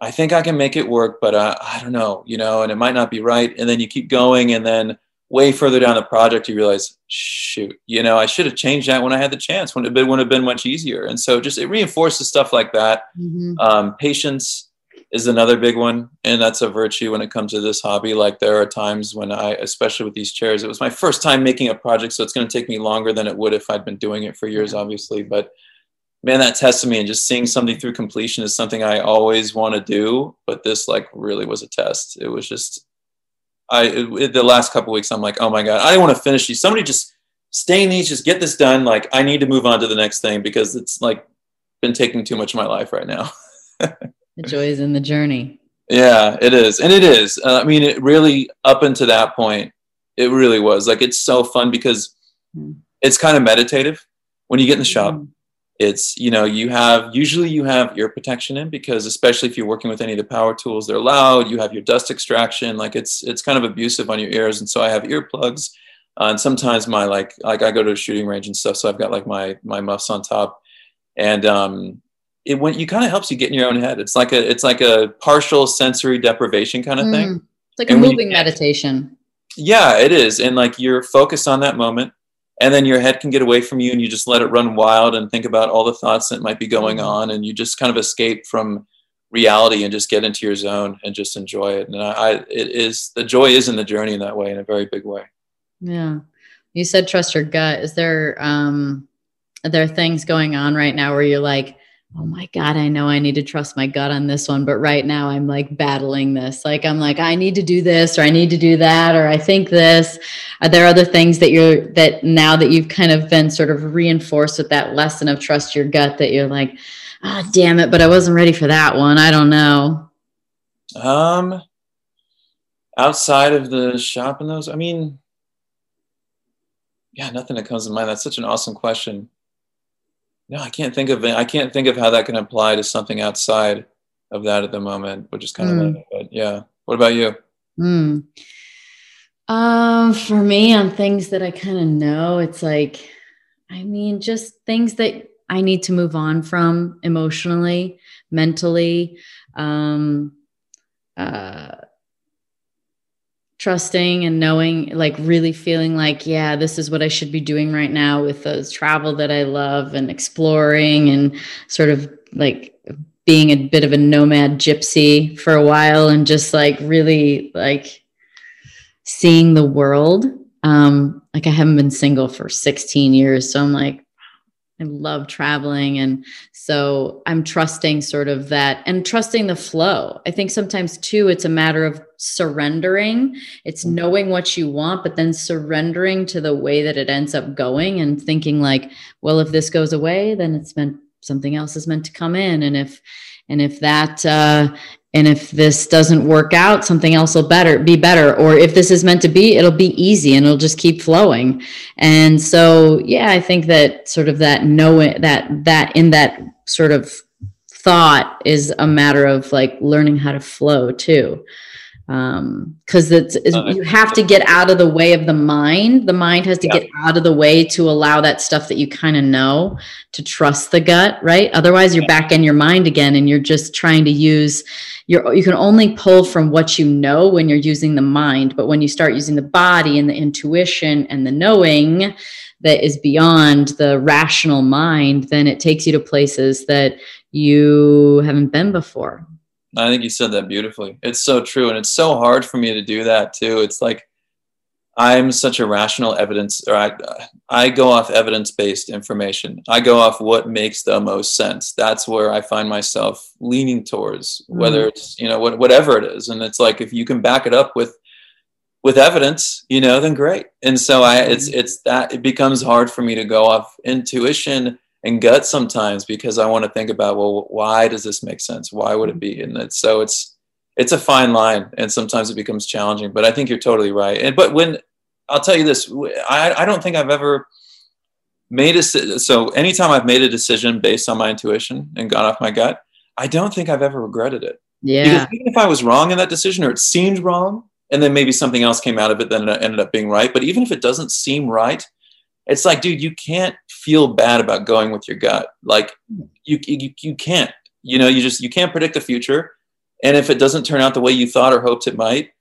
I think I can make it work, but uh, I don't know, you know, and it might not be right. And then you keep going, and then way further down the project, you realize, shoot, you know, I should have changed that when I had the chance, when it would have been much easier. And so just it reinforces stuff like that. Mm-hmm. Um, patience is another big one. And that's a virtue when it comes to this hobby. Like there are times when I, especially with these chairs, it was my first time making a project. So it's going to take me longer than it would if I'd been doing it for years, obviously. But man, that tested me and just seeing something through completion is something I always want to do. But this like really was a test. It was just, I it, the last couple weeks I'm like, oh my god, I don't want to finish these. Somebody just stay in these, just get this done. Like I need to move on to the next thing because it's like been taking too much of my life right now. the joy is in the journey. Yeah, it is, and it is. Uh, I mean, it really up until that point, it really was like it's so fun because mm. it's kind of meditative when you get in the shop. Mm it's you know you have usually you have ear protection in because especially if you're working with any of the power tools they're loud you have your dust extraction like it's it's kind of abusive on your ears. And so i have earplugs uh, and sometimes my like like i go to a shooting range and stuff so i've got like my my muffs on top. And um it when you kind of helps you get in your own head. It's like a it's like a partial sensory deprivation kind of mm, thing it's like and a moving meditation. Yeah it is. And like you're focused on that moment and then your head can get away from you and you just let it run wild and think about all the thoughts that might be going mm-hmm. on. And you just kind of escape from reality and just get into your zone and just enjoy it. And I, it is the joy is in the journey in that way in a very big way. Yeah. You said trust your gut. Is there um are there things going on right now where you're like oh my god i know i need to trust my gut on this one but right now i'm like battling this. Like i'm like i need to do this or i need to do that or i think this. Are there other things that you're that now that you've kind of been sort of reinforced with that lesson of trust your gut that you're like ah oh, damn it but i wasn't ready for that one. I don't know. Um outside of the shop and those i mean yeah nothing that comes to mind. That's such an awesome question no, I can't think of it. I can't think of how that can apply to something outside of that at the moment, which is kind mm. of, but yeah. What about you? Mm. Um, for me, on things that I kind of know, it's like, I mean, just things that I need to move on from emotionally, mentally. Um, uh, trusting and knowing like really feeling like yeah this is what i should be doing right now with those travel that i love and exploring and sort of like being a bit of a nomad gypsy for a while and just like really like seeing the world Um, like I haven't been single for 16 years. So I'm like, I love traveling. And so I'm trusting sort of that and trusting the flow. I think sometimes too, it's a matter of surrendering. It's mm-hmm. knowing what you want, but then surrendering to the way that it ends up going and thinking like, well, if this goes away, then it's meant something else is meant to come in. And if, and if that uh, and if this doesn't work out something else will better be better. Or if this is meant to be it'll be easy and it'll just keep flowing. And so yeah i think that sort of that knowing that that in that sort of thought is a matter of like learning how to flow too um because it's, it's uh, you have to get out of the way of the mind. The mind has to yeah. get out of the way to allow that stuff that you kind of know to trust the gut right? Otherwise you're back in your mind again and you're just trying to use you're you can only pull from what you know when you're using the mind. But when you start using the body and the intuition and the knowing that is beyond the rational mind then it takes you to places that you haven't been before I think you said that beautifully. It's so true. And it's so hard for me to do that too. It's like I'm such a rational evidence, or I, I go off evidence based information. I go off what makes the most sense. That's where I find myself leaning towards, whether mm. it's, you know, what, whatever it is. And it's like, if you can back it up with, with evidence, you know, then great. And so I, it's, mm-hmm. it's that it becomes hard for me to go off intuition and gut sometimes because I want to think about, well, why does this make sense? Why would it be? And it's, so it's, it's a fine line and sometimes it becomes challenging, but I think you're totally right. And, but when I'll tell you this, I, I don't think I've ever made a, so anytime I've made a decision based on my intuition and gone off my gut, I don't think I've ever regretted it. Yeah. Because even if I was wrong in that decision or it seemed wrong, and then maybe something else came out of it, then it ended up being right. But even if it doesn't seem right, it's like, dude, you can't feel bad about going with your gut. Like hmm. you, you, you can't, you know, you just, you can't predict the future. And if it doesn't turn out the way you thought or hoped it might,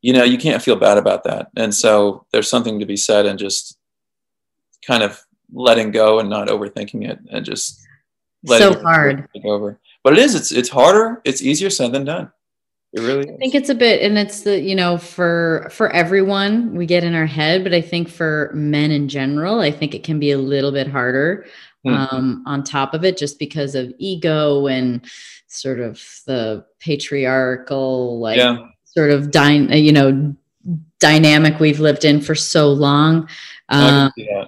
you know, you can't feel bad about that. And so there's something to be said and just kind of letting go and not overthinking it and just letting so hard over. But it is, it's, it's harder. It's easier said than done. It really is. I think it's a bit and it's the, you know, for for everyone we get in our head, but I think for men in general, I think it can be a little bit harder mm-hmm. um on top of it just because of ego and sort of the patriarchal like yeah. sort of dy- you know dynamic we've lived in for so long. Um, I,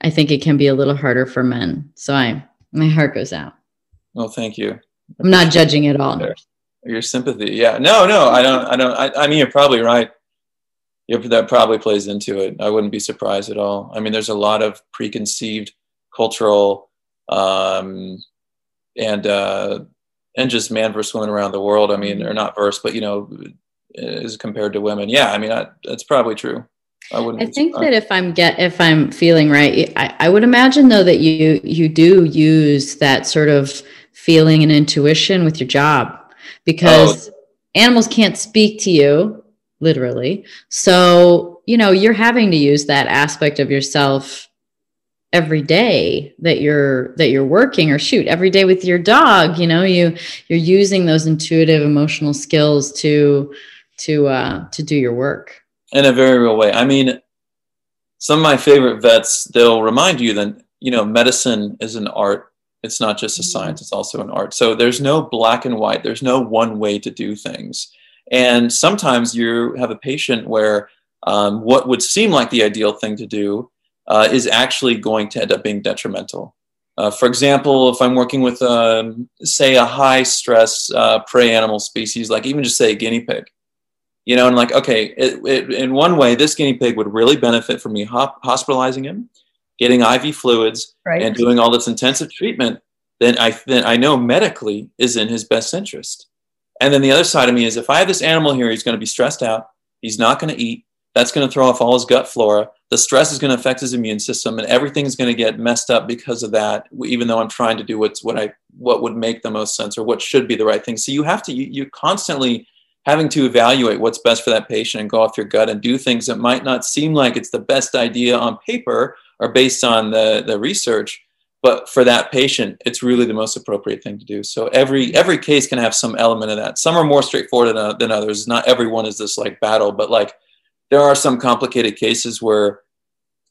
I think it can be a little harder for men. So I my heart goes out. Well, thank you. I'm not judging at all your sympathy. Yeah, no, no, I don't, I don't, I, I mean, you're probably right. Yep, that probably plays into it. I wouldn't be surprised at all. I mean, there's a lot of preconceived cultural um, and uh, and just man versus woman around the world. I mean, or not verse, but you know, as compared to women. Yeah, I mean, I, that's probably true. I wouldn't. I think that if I'm get if I'm feeling right, I, I would imagine though that you you do use that sort of feeling and intuition with your job because oh. animals can't speak to you literally. So, you know, you're having to use that aspect of yourself every day that you're that you're working or shoot every day with your dog you know you you're using those intuitive emotional skills to to uh to do your work in a very real way i mean some of my favorite vets they'll remind you that you know medicine is an art it's not just a mm-hmm. science, it's also an art. So there's no black and white, there's no one way to do things. And sometimes you have a patient where um, what would seem like the ideal thing to do uh, is actually going to end up being detrimental. Uh, for example, if I'm working with, um, say, a high stress uh, prey animal species, like even just say a guinea pig, you know, and like, okay, it, it, in one way, this guinea pig would really benefit from me hop- hospitalizing him getting IV fluids right. and doing all this intensive treatment, then I then I know medically is in his best interest. And then the other side of me is if I have this animal here, he's going to be stressed out. He's not going to eat. That's going to throw off all his gut flora. The stress is going to affect his immune system, and everything is going to get messed up because of that. Even though I'm trying to do what's what I what would make the most sense or what should be the right thing. So you have to you, you're constantly having to evaluate what's best for that patient and go off your gut and do things that might not seem like it's the best idea on paper or based on the, the research but for that patient it's really the most appropriate thing to do so every every case can have some element of that some are more straightforward than, than others not everyone is this like battle but like there are some complicated cases where,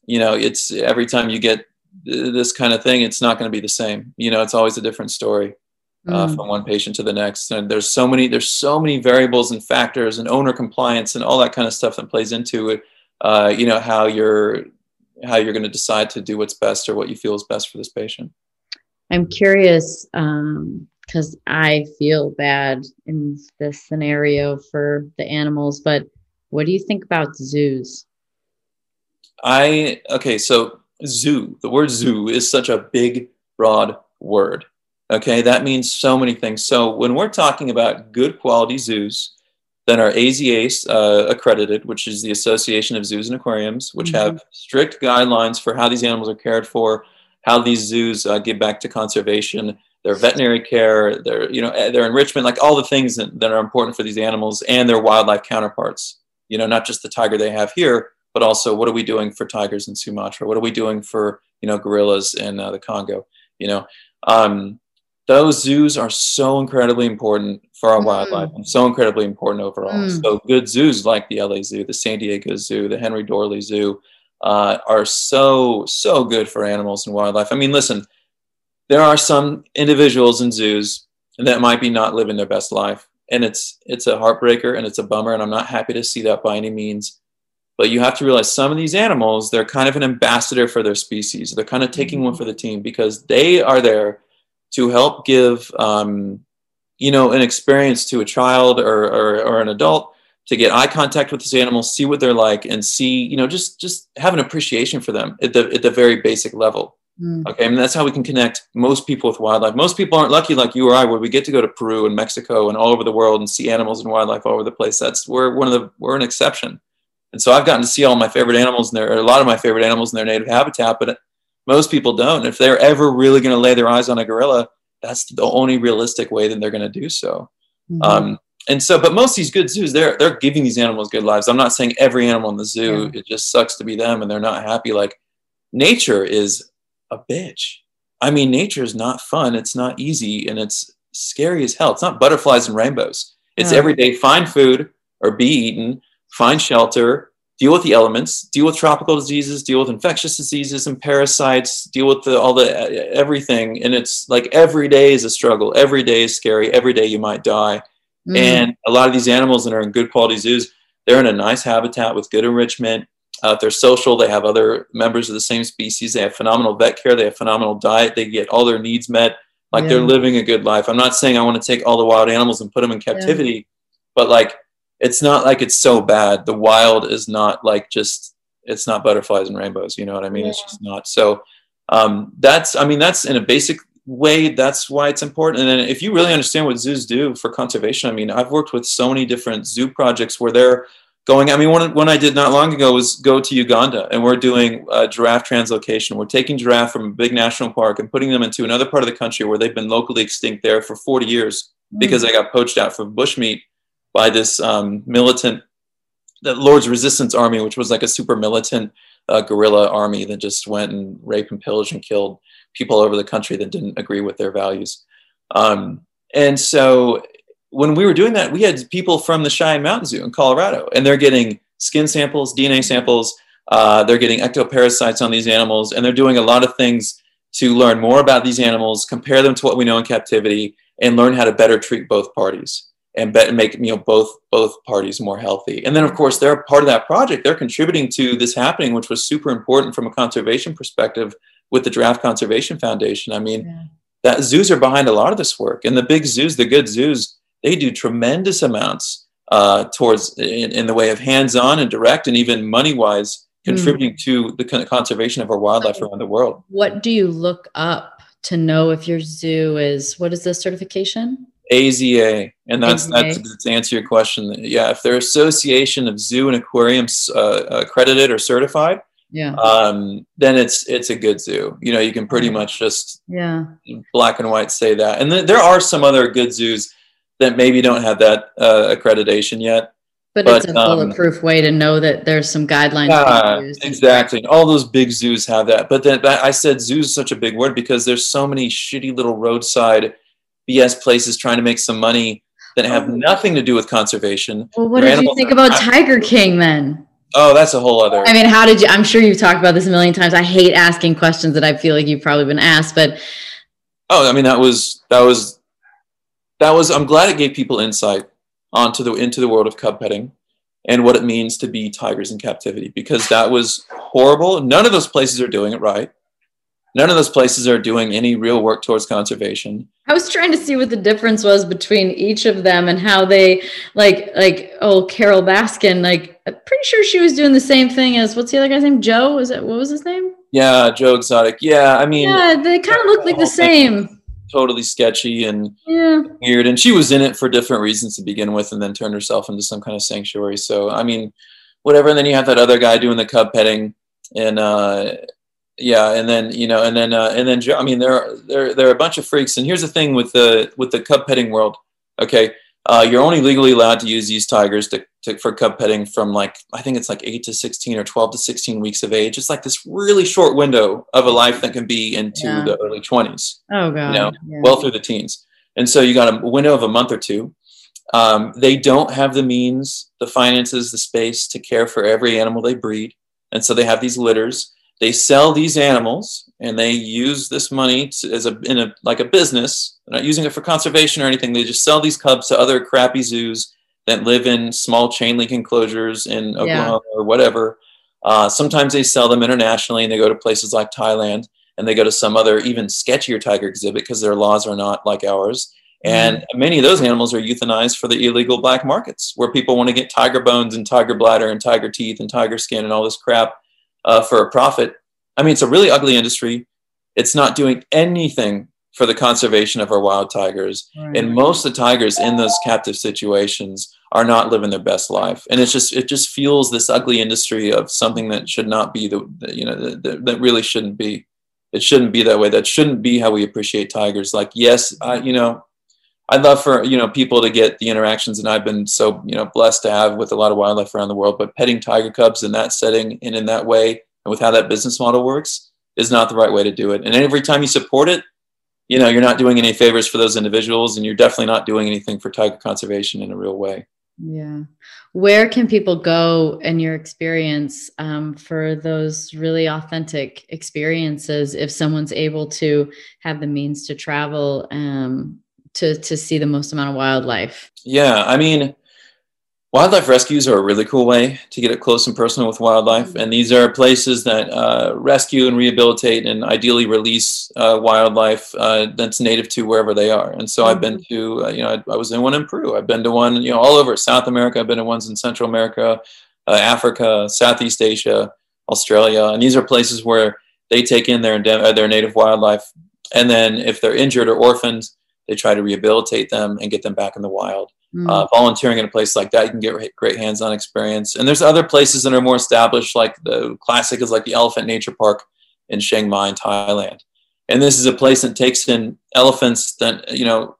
you know, it's every time you get this kind of thing, it's not going to be the same. You know, it's always a different story. Uh, mm. from one patient to the next, and there's so many there's so many variables and factors and owner compliance and all that kind of stuff that plays into it. Uh, you know how you're how you're going to decide to do what's best or what you feel is best for this patient. I'm curious because um, I feel bad in this scenario for the animals, but what do you think about zoos? I, okay, so zoo, the word zoo is such a big, broad word. Okay, that means so many things. So when we're talking about good quality zoos that are AZA uh, accredited, which is the Association of Zoos and Aquariums, which mm-hmm. have strict guidelines for how these animals are cared for, how these zoos uh, give back to conservation, their veterinary care, their you know eh, their enrichment, like all the things that, that are important for these animals and their wildlife counterparts. You know, not just the tiger they have here, but also what are we doing for tigers in Sumatra? What are we doing for you know gorillas in uh, the Congo? You know, um, those zoos are so incredibly important for our mm. wildlife and so incredibly important overall. Mm. So good zoos like the LA Zoo, the San Diego Zoo, the Henry Doorly Zoo, uh, are so so good for animals and wildlife. I mean, listen, there are some individuals in zoos that might be not living their best life, and it's it's a heartbreaker and it's a bummer, and I'm not happy to see that by any means. But you have to realize some of these animals, they're kind of an ambassador for their species. They're kind of taking one mm-hmm. for the team because they are there to help give, um, you know, an experience to a child or, or, or an adult to get eye contact with these animals, see what they're like, and see, you know, just just have an appreciation for them at the at the very basic level. Mm. Okay, I mean that's how we can connect most people with wildlife. Most people aren't lucky like you or I, where we get to go to Peru and Mexico and all over the world and see animals and wildlife all over the place. That's we're one of the we're an exception. And so I've gotten to see all my favorite animals in their, a lot of my favorite animals in their native habitat, but most people don't. If they're ever really going to lay their eyes on a gorilla, that's the only realistic way that they're going to do so. Mm-hmm. Um, and so, but most of these good zoos, they're they're giving these animals good lives. I'm not saying every animal in the zoo. Yeah. It just sucks to be them, and they're not happy. Like nature is a bitch. I mean, nature is not fun. It's not easy, and it's scary as hell. It's not butterflies and rainbows. It's yeah. every day find food or be eaten, find shelter, deal with the elements, deal with tropical diseases, deal with infectious diseases and parasites, deal with the, all the everything. And it's like every day is a struggle. Every day is scary. Every day you might die. Mm. And a lot of these animals that are in good quality zoos, they're in a nice habitat with good enrichment. Uh, they're social, they have other members of the same species. They have phenomenal vet care. They have phenomenal diet. They get all their needs met. Like yeah. they're living a good life. I'm not saying I want to take all the wild animals and put them in captivity, yeah. but like it's not like it's so bad. The wild is not like just it's not butterflies and rainbows. You know what I mean? Yeah. It's just not. So um, that's I mean that's in a basic way that's why it's important and then if you really understand what zoos do for conservation i mean i've worked with so many different zoo projects where they're going i mean one, one i did not long ago was go to uganda and we're doing giraffe translocation we're taking giraffe from a big national park and putting them into another part of the country where they've been locally extinct there for 40 years mm. because they got poached out for bushmeat by this um, militant the lord's resistance army which was like a super militant uh, guerrilla army that just went and raped and pillaged and killed people all over the country that didn't agree with their values. Um, and so when we were doing that, we had people from the Cheyenne Mountain Zoo in Colorado, and they're getting skin samples, DNA samples, uh, they're getting ectoparasites on these animals, and they're doing a lot of things to learn more about these animals, compare them to what we know in captivity, and learn how to better treat both parties and bet make you know both both parties more healthy. And then of course they're part of that project. They're contributing to this happening, which was super important from a conservation perspective with the Giraffe Conservation Foundation. I mean, yeah. that zoos are behind a lot of this work, and the big zoos, the good zoos, they do tremendous amounts uh, towards in, in, the way of hands-on and direct, and even money-wise, hmm. contributing mm. to the conservation of our wildlife around the world. What do you look up to know if your zoo is? What is the certification? AZA, and that's AZA. that's to answer your question. Yeah, if they're Association of Zoo and Aquariums uh, accredited or certified, yeah. um, then it's it's a good zoo. You know you can pretty much just yeah. black and white say that. And th- there are some other good zoos that maybe don't have that uh, accreditation yet but, but it's a um, bulletproof way to know that there's some guidelines uh, exactly. All those big zoos have that. But then i said zoo is such a big word because there's so many shitty little roadside bs places trying to make some money that have oh. nothing to do with conservation well what did you think about tiger king then Oh, that's a whole other. I mean, how did you? I'm sure you've talked about this a million times. I hate asking questions that I feel like you've probably been asked, but oh, I mean, that was that was that was. I'm glad it gave people insight onto the into the world of cub petting and what it means to be tigers in captivity because that was horrible. None of those places are doing it right. None of those places are doing any real work towards conservation. I was trying to see what the difference was between each of them and how they like like oh Carole Baskin like I'm pretty sure she was doing the same thing as what's the other guy's name? Joe? Was it what was his name? Yeah, Joe Exotic. Yeah, I mean yeah they kind of look like the same. Totally sketchy and yeah. weird and she was in it for different reasons to begin with and then turned herself into some kind of sanctuary. So i mean whatever and then you have that other guy doing the cub petting and uh yeah and then you know and then uh and then i mean there are there, there are a bunch of freaks and here's the thing with the with the cub petting world okay uh, you're only legally allowed to use these tigers to, to, for cub petting from like I think it's like eight to sixteen or twelve to sixteen weeks of age. It's like this really short window of a life that can be into Yeah. the early twenties oh god you know, yeah. well through the teens. And so you got a window of a month or two. Um, they don't have the means, the finances, the space to care for every animal they breed. And so they have these litters. They sell these animals and they use this money to, as a, in a, like a business. They're not using it for conservation or anything. They just sell these cubs to other crappy zoos that live in small chain link enclosures in Yeah. Oklahoma or whatever. Uh, sometimes they sell them internationally and they go to places like Thailand and they go to some other even sketchier tiger exhibit because their laws are not like ours. And many of those animals are euthanized for the illegal black markets where people want to get tiger bones and tiger bladder and tiger teeth and tiger skin and all this crap uh, for a profit. I mean, it's a really ugly industry. It's not doing anything for the conservation of our wild tigers. Right. And most of the tigers in those captive situations are not living their best life. And it's just, it just fuels this ugly industry of something that should not be the, the you know, that- that that really shouldn't be it shouldn't be that way. That shouldn't be how we appreciate tigers. Like, yes, I, you know, I'd love for you know people to get the interactions, and I've been so you know blessed to have with a lot of wildlife around the world. But petting tiger cubs in that setting and in that way, and with how that business model works, is not the right way to do it. And every time you support it, you know, you're not doing any favors for those individuals, and you're definitely not doing anything for tiger conservation in a real way. Yeah. Where can people go in your experience um, for those really authentic experiences if someone's able to have the means to travel um, to, to see the most amount of wildlife? Yeah, I mean, wildlife rescues are a really cool way to get up close and personal with wildlife. And these are places that uh, rescue and rehabilitate and ideally release uh, wildlife uh, that's native to wherever they are. And so I've been to, uh, you know, I, I was in one in Peru. I've been to one, you know, all over South America. I've been to ones in Central America, uh, Africa, Southeast Asia, Australia. And these are places where they take in their, their native wildlife. And then if they're injured or orphaned, they try to rehabilitate them and get them back in the wild. Mm. uh, volunteering in a place like that you can get re- great hands-on experience. And there's other places that are more established like the classic is like the elephant nature park in chiang mai in thailand. And this is a place that takes in elephants that you know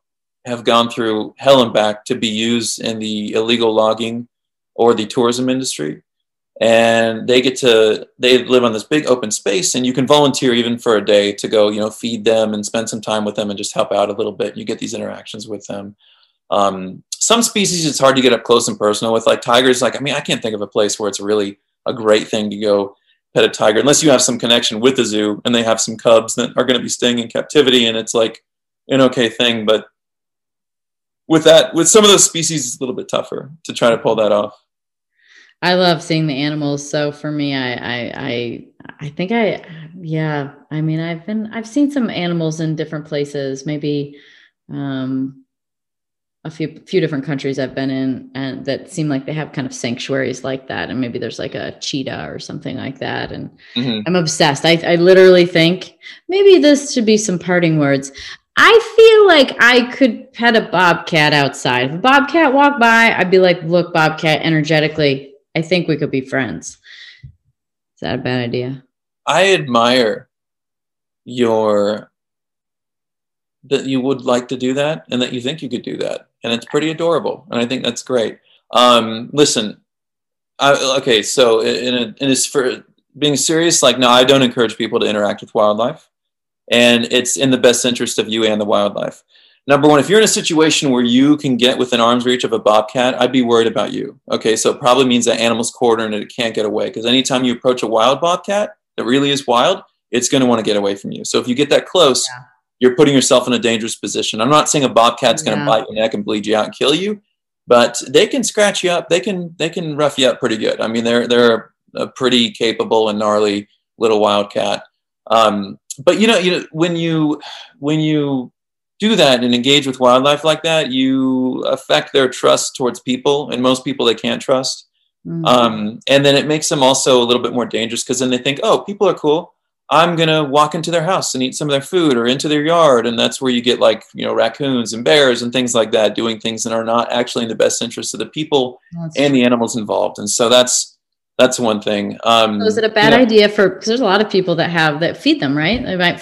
have gone through hell and back to be used in the illegal logging or the tourism industry and they get to they live on this big open space and you can volunteer even for a day to go you know feed them and spend some time with them and just help out a little bit. You get these interactions with them. Um, some species it's hard to get up close and personal with like tigers like i mean i can't think of a place where it's really a great thing to go pet a tiger unless you have some connection with the zoo and they have some cubs that are going to be staying in captivity and it's like an okay thing but with that with some of those species it's a little bit tougher to try to pull that off I love seeing the animals. So for me, I, I, I, I think I, yeah. I mean, I've been, I've seen some animals in different places. Maybe, um, a few, few different countries I've been in, and that seem like they have kind of sanctuaries like that. And maybe there's like a cheetah or something like that. And Mhm. I'm obsessed. I, I literally think maybe this should be some parting words. I feel like I could pet a bobcat outside. If a bobcat walked by, I'd be like, look, bobcat, energetically, I think we could be friends. Is that a bad idea? I admire your that you would like to do that and that you think you could do that and it's pretty adorable and I think that's great. Um, listen, I, okay, so in a, and it's for being serious. Like, no, I don't encourage people to interact with wildlife, and it's in the best interest of you and the wildlife. Number one, if you're in a situation where you can get within arm's reach of a bobcat, I'd be worried about you. Okay, so it probably means that animal's cornered and it can't get away. Because anytime you approach a wild bobcat that really is wild, it's going to want to get away from you. So if you get that close, yeah. you're putting yourself in a dangerous position. I'm not saying a bobcat's yeah. going to bite your neck and bleed you out and kill you, but they can scratch you up. They can they can rough you up pretty good. I mean, they're they're a pretty capable and gnarly little wildcat. Um, but you know, you know, when you when you do that and engage with wildlife like that, you affect their trust towards people, and most people they can't trust. Mm-hmm. Um, and then it makes them also a little bit more dangerous because then they think, oh, people are cool. I'm gonna walk into their house and eat some of their food or into their yard, and that's where you get like you know raccoons and bears and things like that doing things that are not actually in the best interest of the people that's and true. the animals involved. And so that's that's one thing. Um, so is it a bad you know, idea for? Because there's a lot of people that have that feed them, right? They might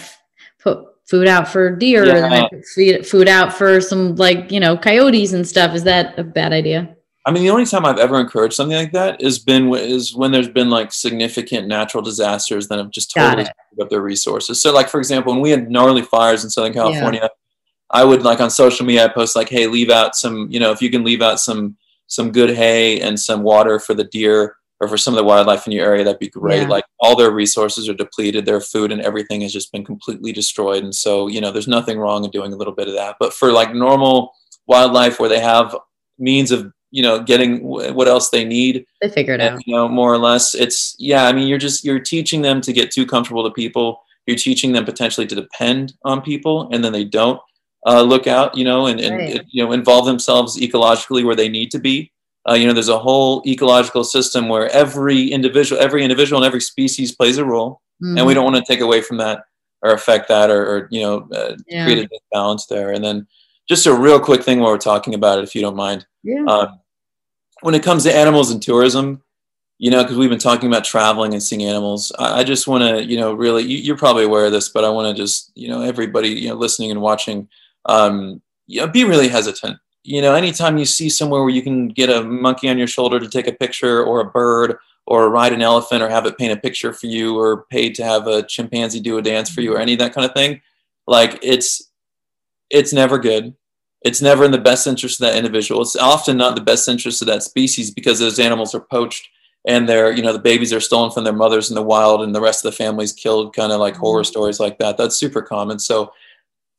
food out for deer yeah. feed food out for some like you know coyotes and stuff is that a bad idea i mean the only time i've ever encouraged something like that has been is when there's been like significant natural disasters that have just totally up their resources so like for example when we had gnarly fires in southern california yeah. i would like on social media i post like hey leave out some you know if you can leave out some some good hay and some water for the deer or for some of the wildlife in your area, that'd be great. Yeah. Like all their resources are depleted, their food and everything has just been completely destroyed. And so, you know, there's nothing wrong in doing a little bit of that. But for like normal wildlife where they have means of, you know, getting what else they need, they figure it and, out. You know, more or less, it's yeah. I mean, you're just you're teaching them to get too comfortable to people. You're teaching them potentially to depend on people, and then they don't uh, look out, you know, and, and right. you know involve themselves ecologically where they need to be uh, you know, there's a whole ecological system where every individual, every individual and every species plays a role, mm-hmm. and we don't want to take away from that or affect that or, or you know, uh, yeah. create a balance there. And then just a real quick thing while we're talking about it, if you don't mind. Yeah. Um, when it comes to animals and tourism, you know, because we've been talking about traveling and seeing animals, I, I just want to, you know, really, you, are probably aware of this, but I want to just, you know, everybody, you know, listening and watching, um, you know, be really hesitant you know, anytime you see somewhere where you can get a monkey on your shoulder to take a picture or a bird or ride an elephant or have it paint a picture for you or paid to have a chimpanzee do a dance for you or any of that kind of thing, like it's it's never good. It's never in the best interest of that individual. It's often not the best interest of that species because those animals are poached and they're, you know, the babies are stolen from their mothers in the wild and the rest of the family's killed, kind of like horror mm-hmm. stories like that. That's super common. So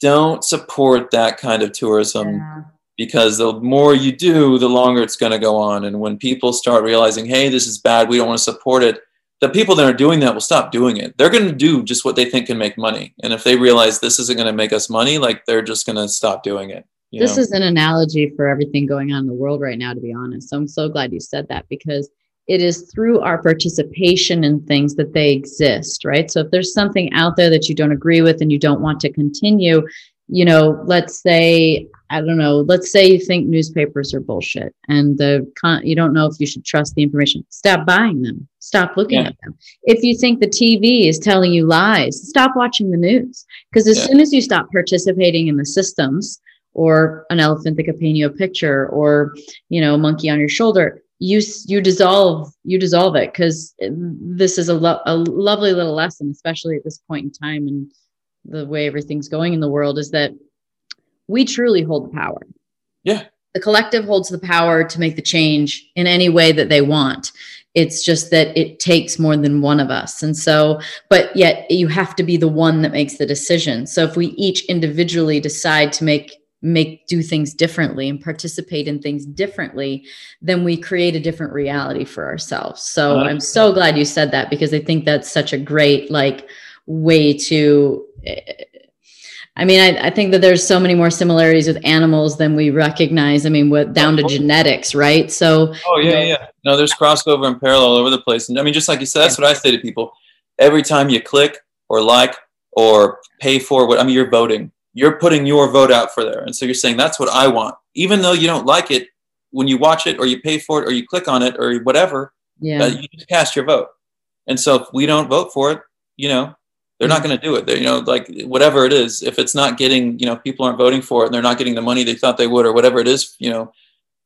don't support that kind of tourism. Yeah because the more you do, the longer it's going to go on. And when people start realizing, hey, this is bad, we don't want to support it, the people that are doing that will stop doing it. They're going to do just what they think can make money. And if they realize this isn't going to make us money, like they're just going to stop doing it. This know? is an analogy for everything going on in the world right now, to be honest. So I'm so glad you said that because it is through our participation in things that they exist, right? So if there's something out there that you don't agree with and you don't want to continue, you know, let's say I don't know, let's say you think newspapers are bullshit and the con- you don't know if you should trust the information. Stop buying them. Stop looking yeah. at them. If you think the TV is telling you lies, stop watching the news. Because as yeah. soon as you stop participating in the systems or an elephant that could paint you a picture or, you know, a monkey on your shoulder, you you dissolve you dissolve it because this is a, lo- a lovely little lesson especially at this point in time and the way everything's going in the world is that we truly hold the power. Yeah. The collective holds the power to make the change in any way that they want. It's just that it takes more than one of us. And so, but yet you have to be the one that makes the decision. So if we each individually decide to make make do things differently and participate in things differently then we create a different reality for ourselves so uh, i'm so glad you said that because i think that's such a great like way to I mean, I, I, think that there's so many more similarities with animals than we recognize. I mean, with down to genetics, right? So. Oh yeah, you know, yeah. No, there's crossover and parallel all over the place. And I mean, just like you said, that's what I say to people. Every time you click or like or pay for what I mean, you're voting. You're putting your vote out for there, and so you're saying that's what I want, even though you don't like it. When you watch it, or you pay for it, or you click on it, or whatever, yeah, uh, you just cast your vote. And so if we don't vote for it, you know, they're not hmm. going to do it. They're, you know, like whatever it is, if it's not getting, you know, people aren't voting for it and they're not getting the money they thought they would, or whatever it is, you know,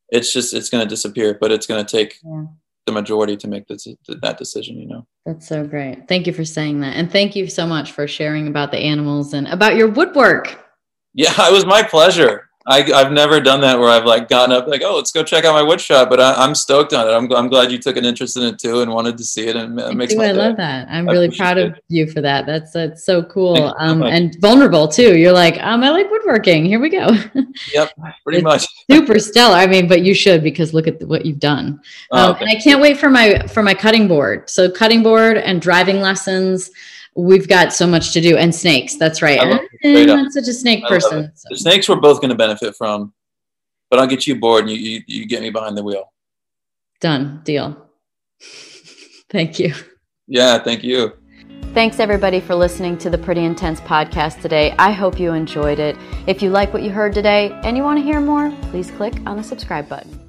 it's just it's going to disappear. But it's going to take yeah. the majority to make this, that decision. You know. That's so great. Thank you for saying that, and thank you so much for sharing about the animals and about your woodwork. Yeah, it was my pleasure. I, have never done that where I've like gotten up like, oh, let's go check out my wood shop. But I, am stoked on it. I'm, I'm glad you took an interest in it too and wanted to see it. And it makes me. I love that. I'm really proud it. of you for that. That's that's so cool. Um, and vulnerable too. You're like, um, I like woodworking. Here we go. Yep, pretty much. super stellar. I mean, but you should because look at what you've done. Oh, um, oh, and I can't wait for my for my cutting board. So cutting board and driving lessons we've got so much to do. And snakes that's right. I'm not such a snake person so. the snakes we're both going to benefit from but i'll get you board and you, you, you get me behind the wheel. Done. Deal. Thank you. Yeah thank you. Thanks everybody for listening to the Pretty Intense podcast today. I hope you enjoyed it. If you like what you heard today and you want to hear more, please click on the subscribe button.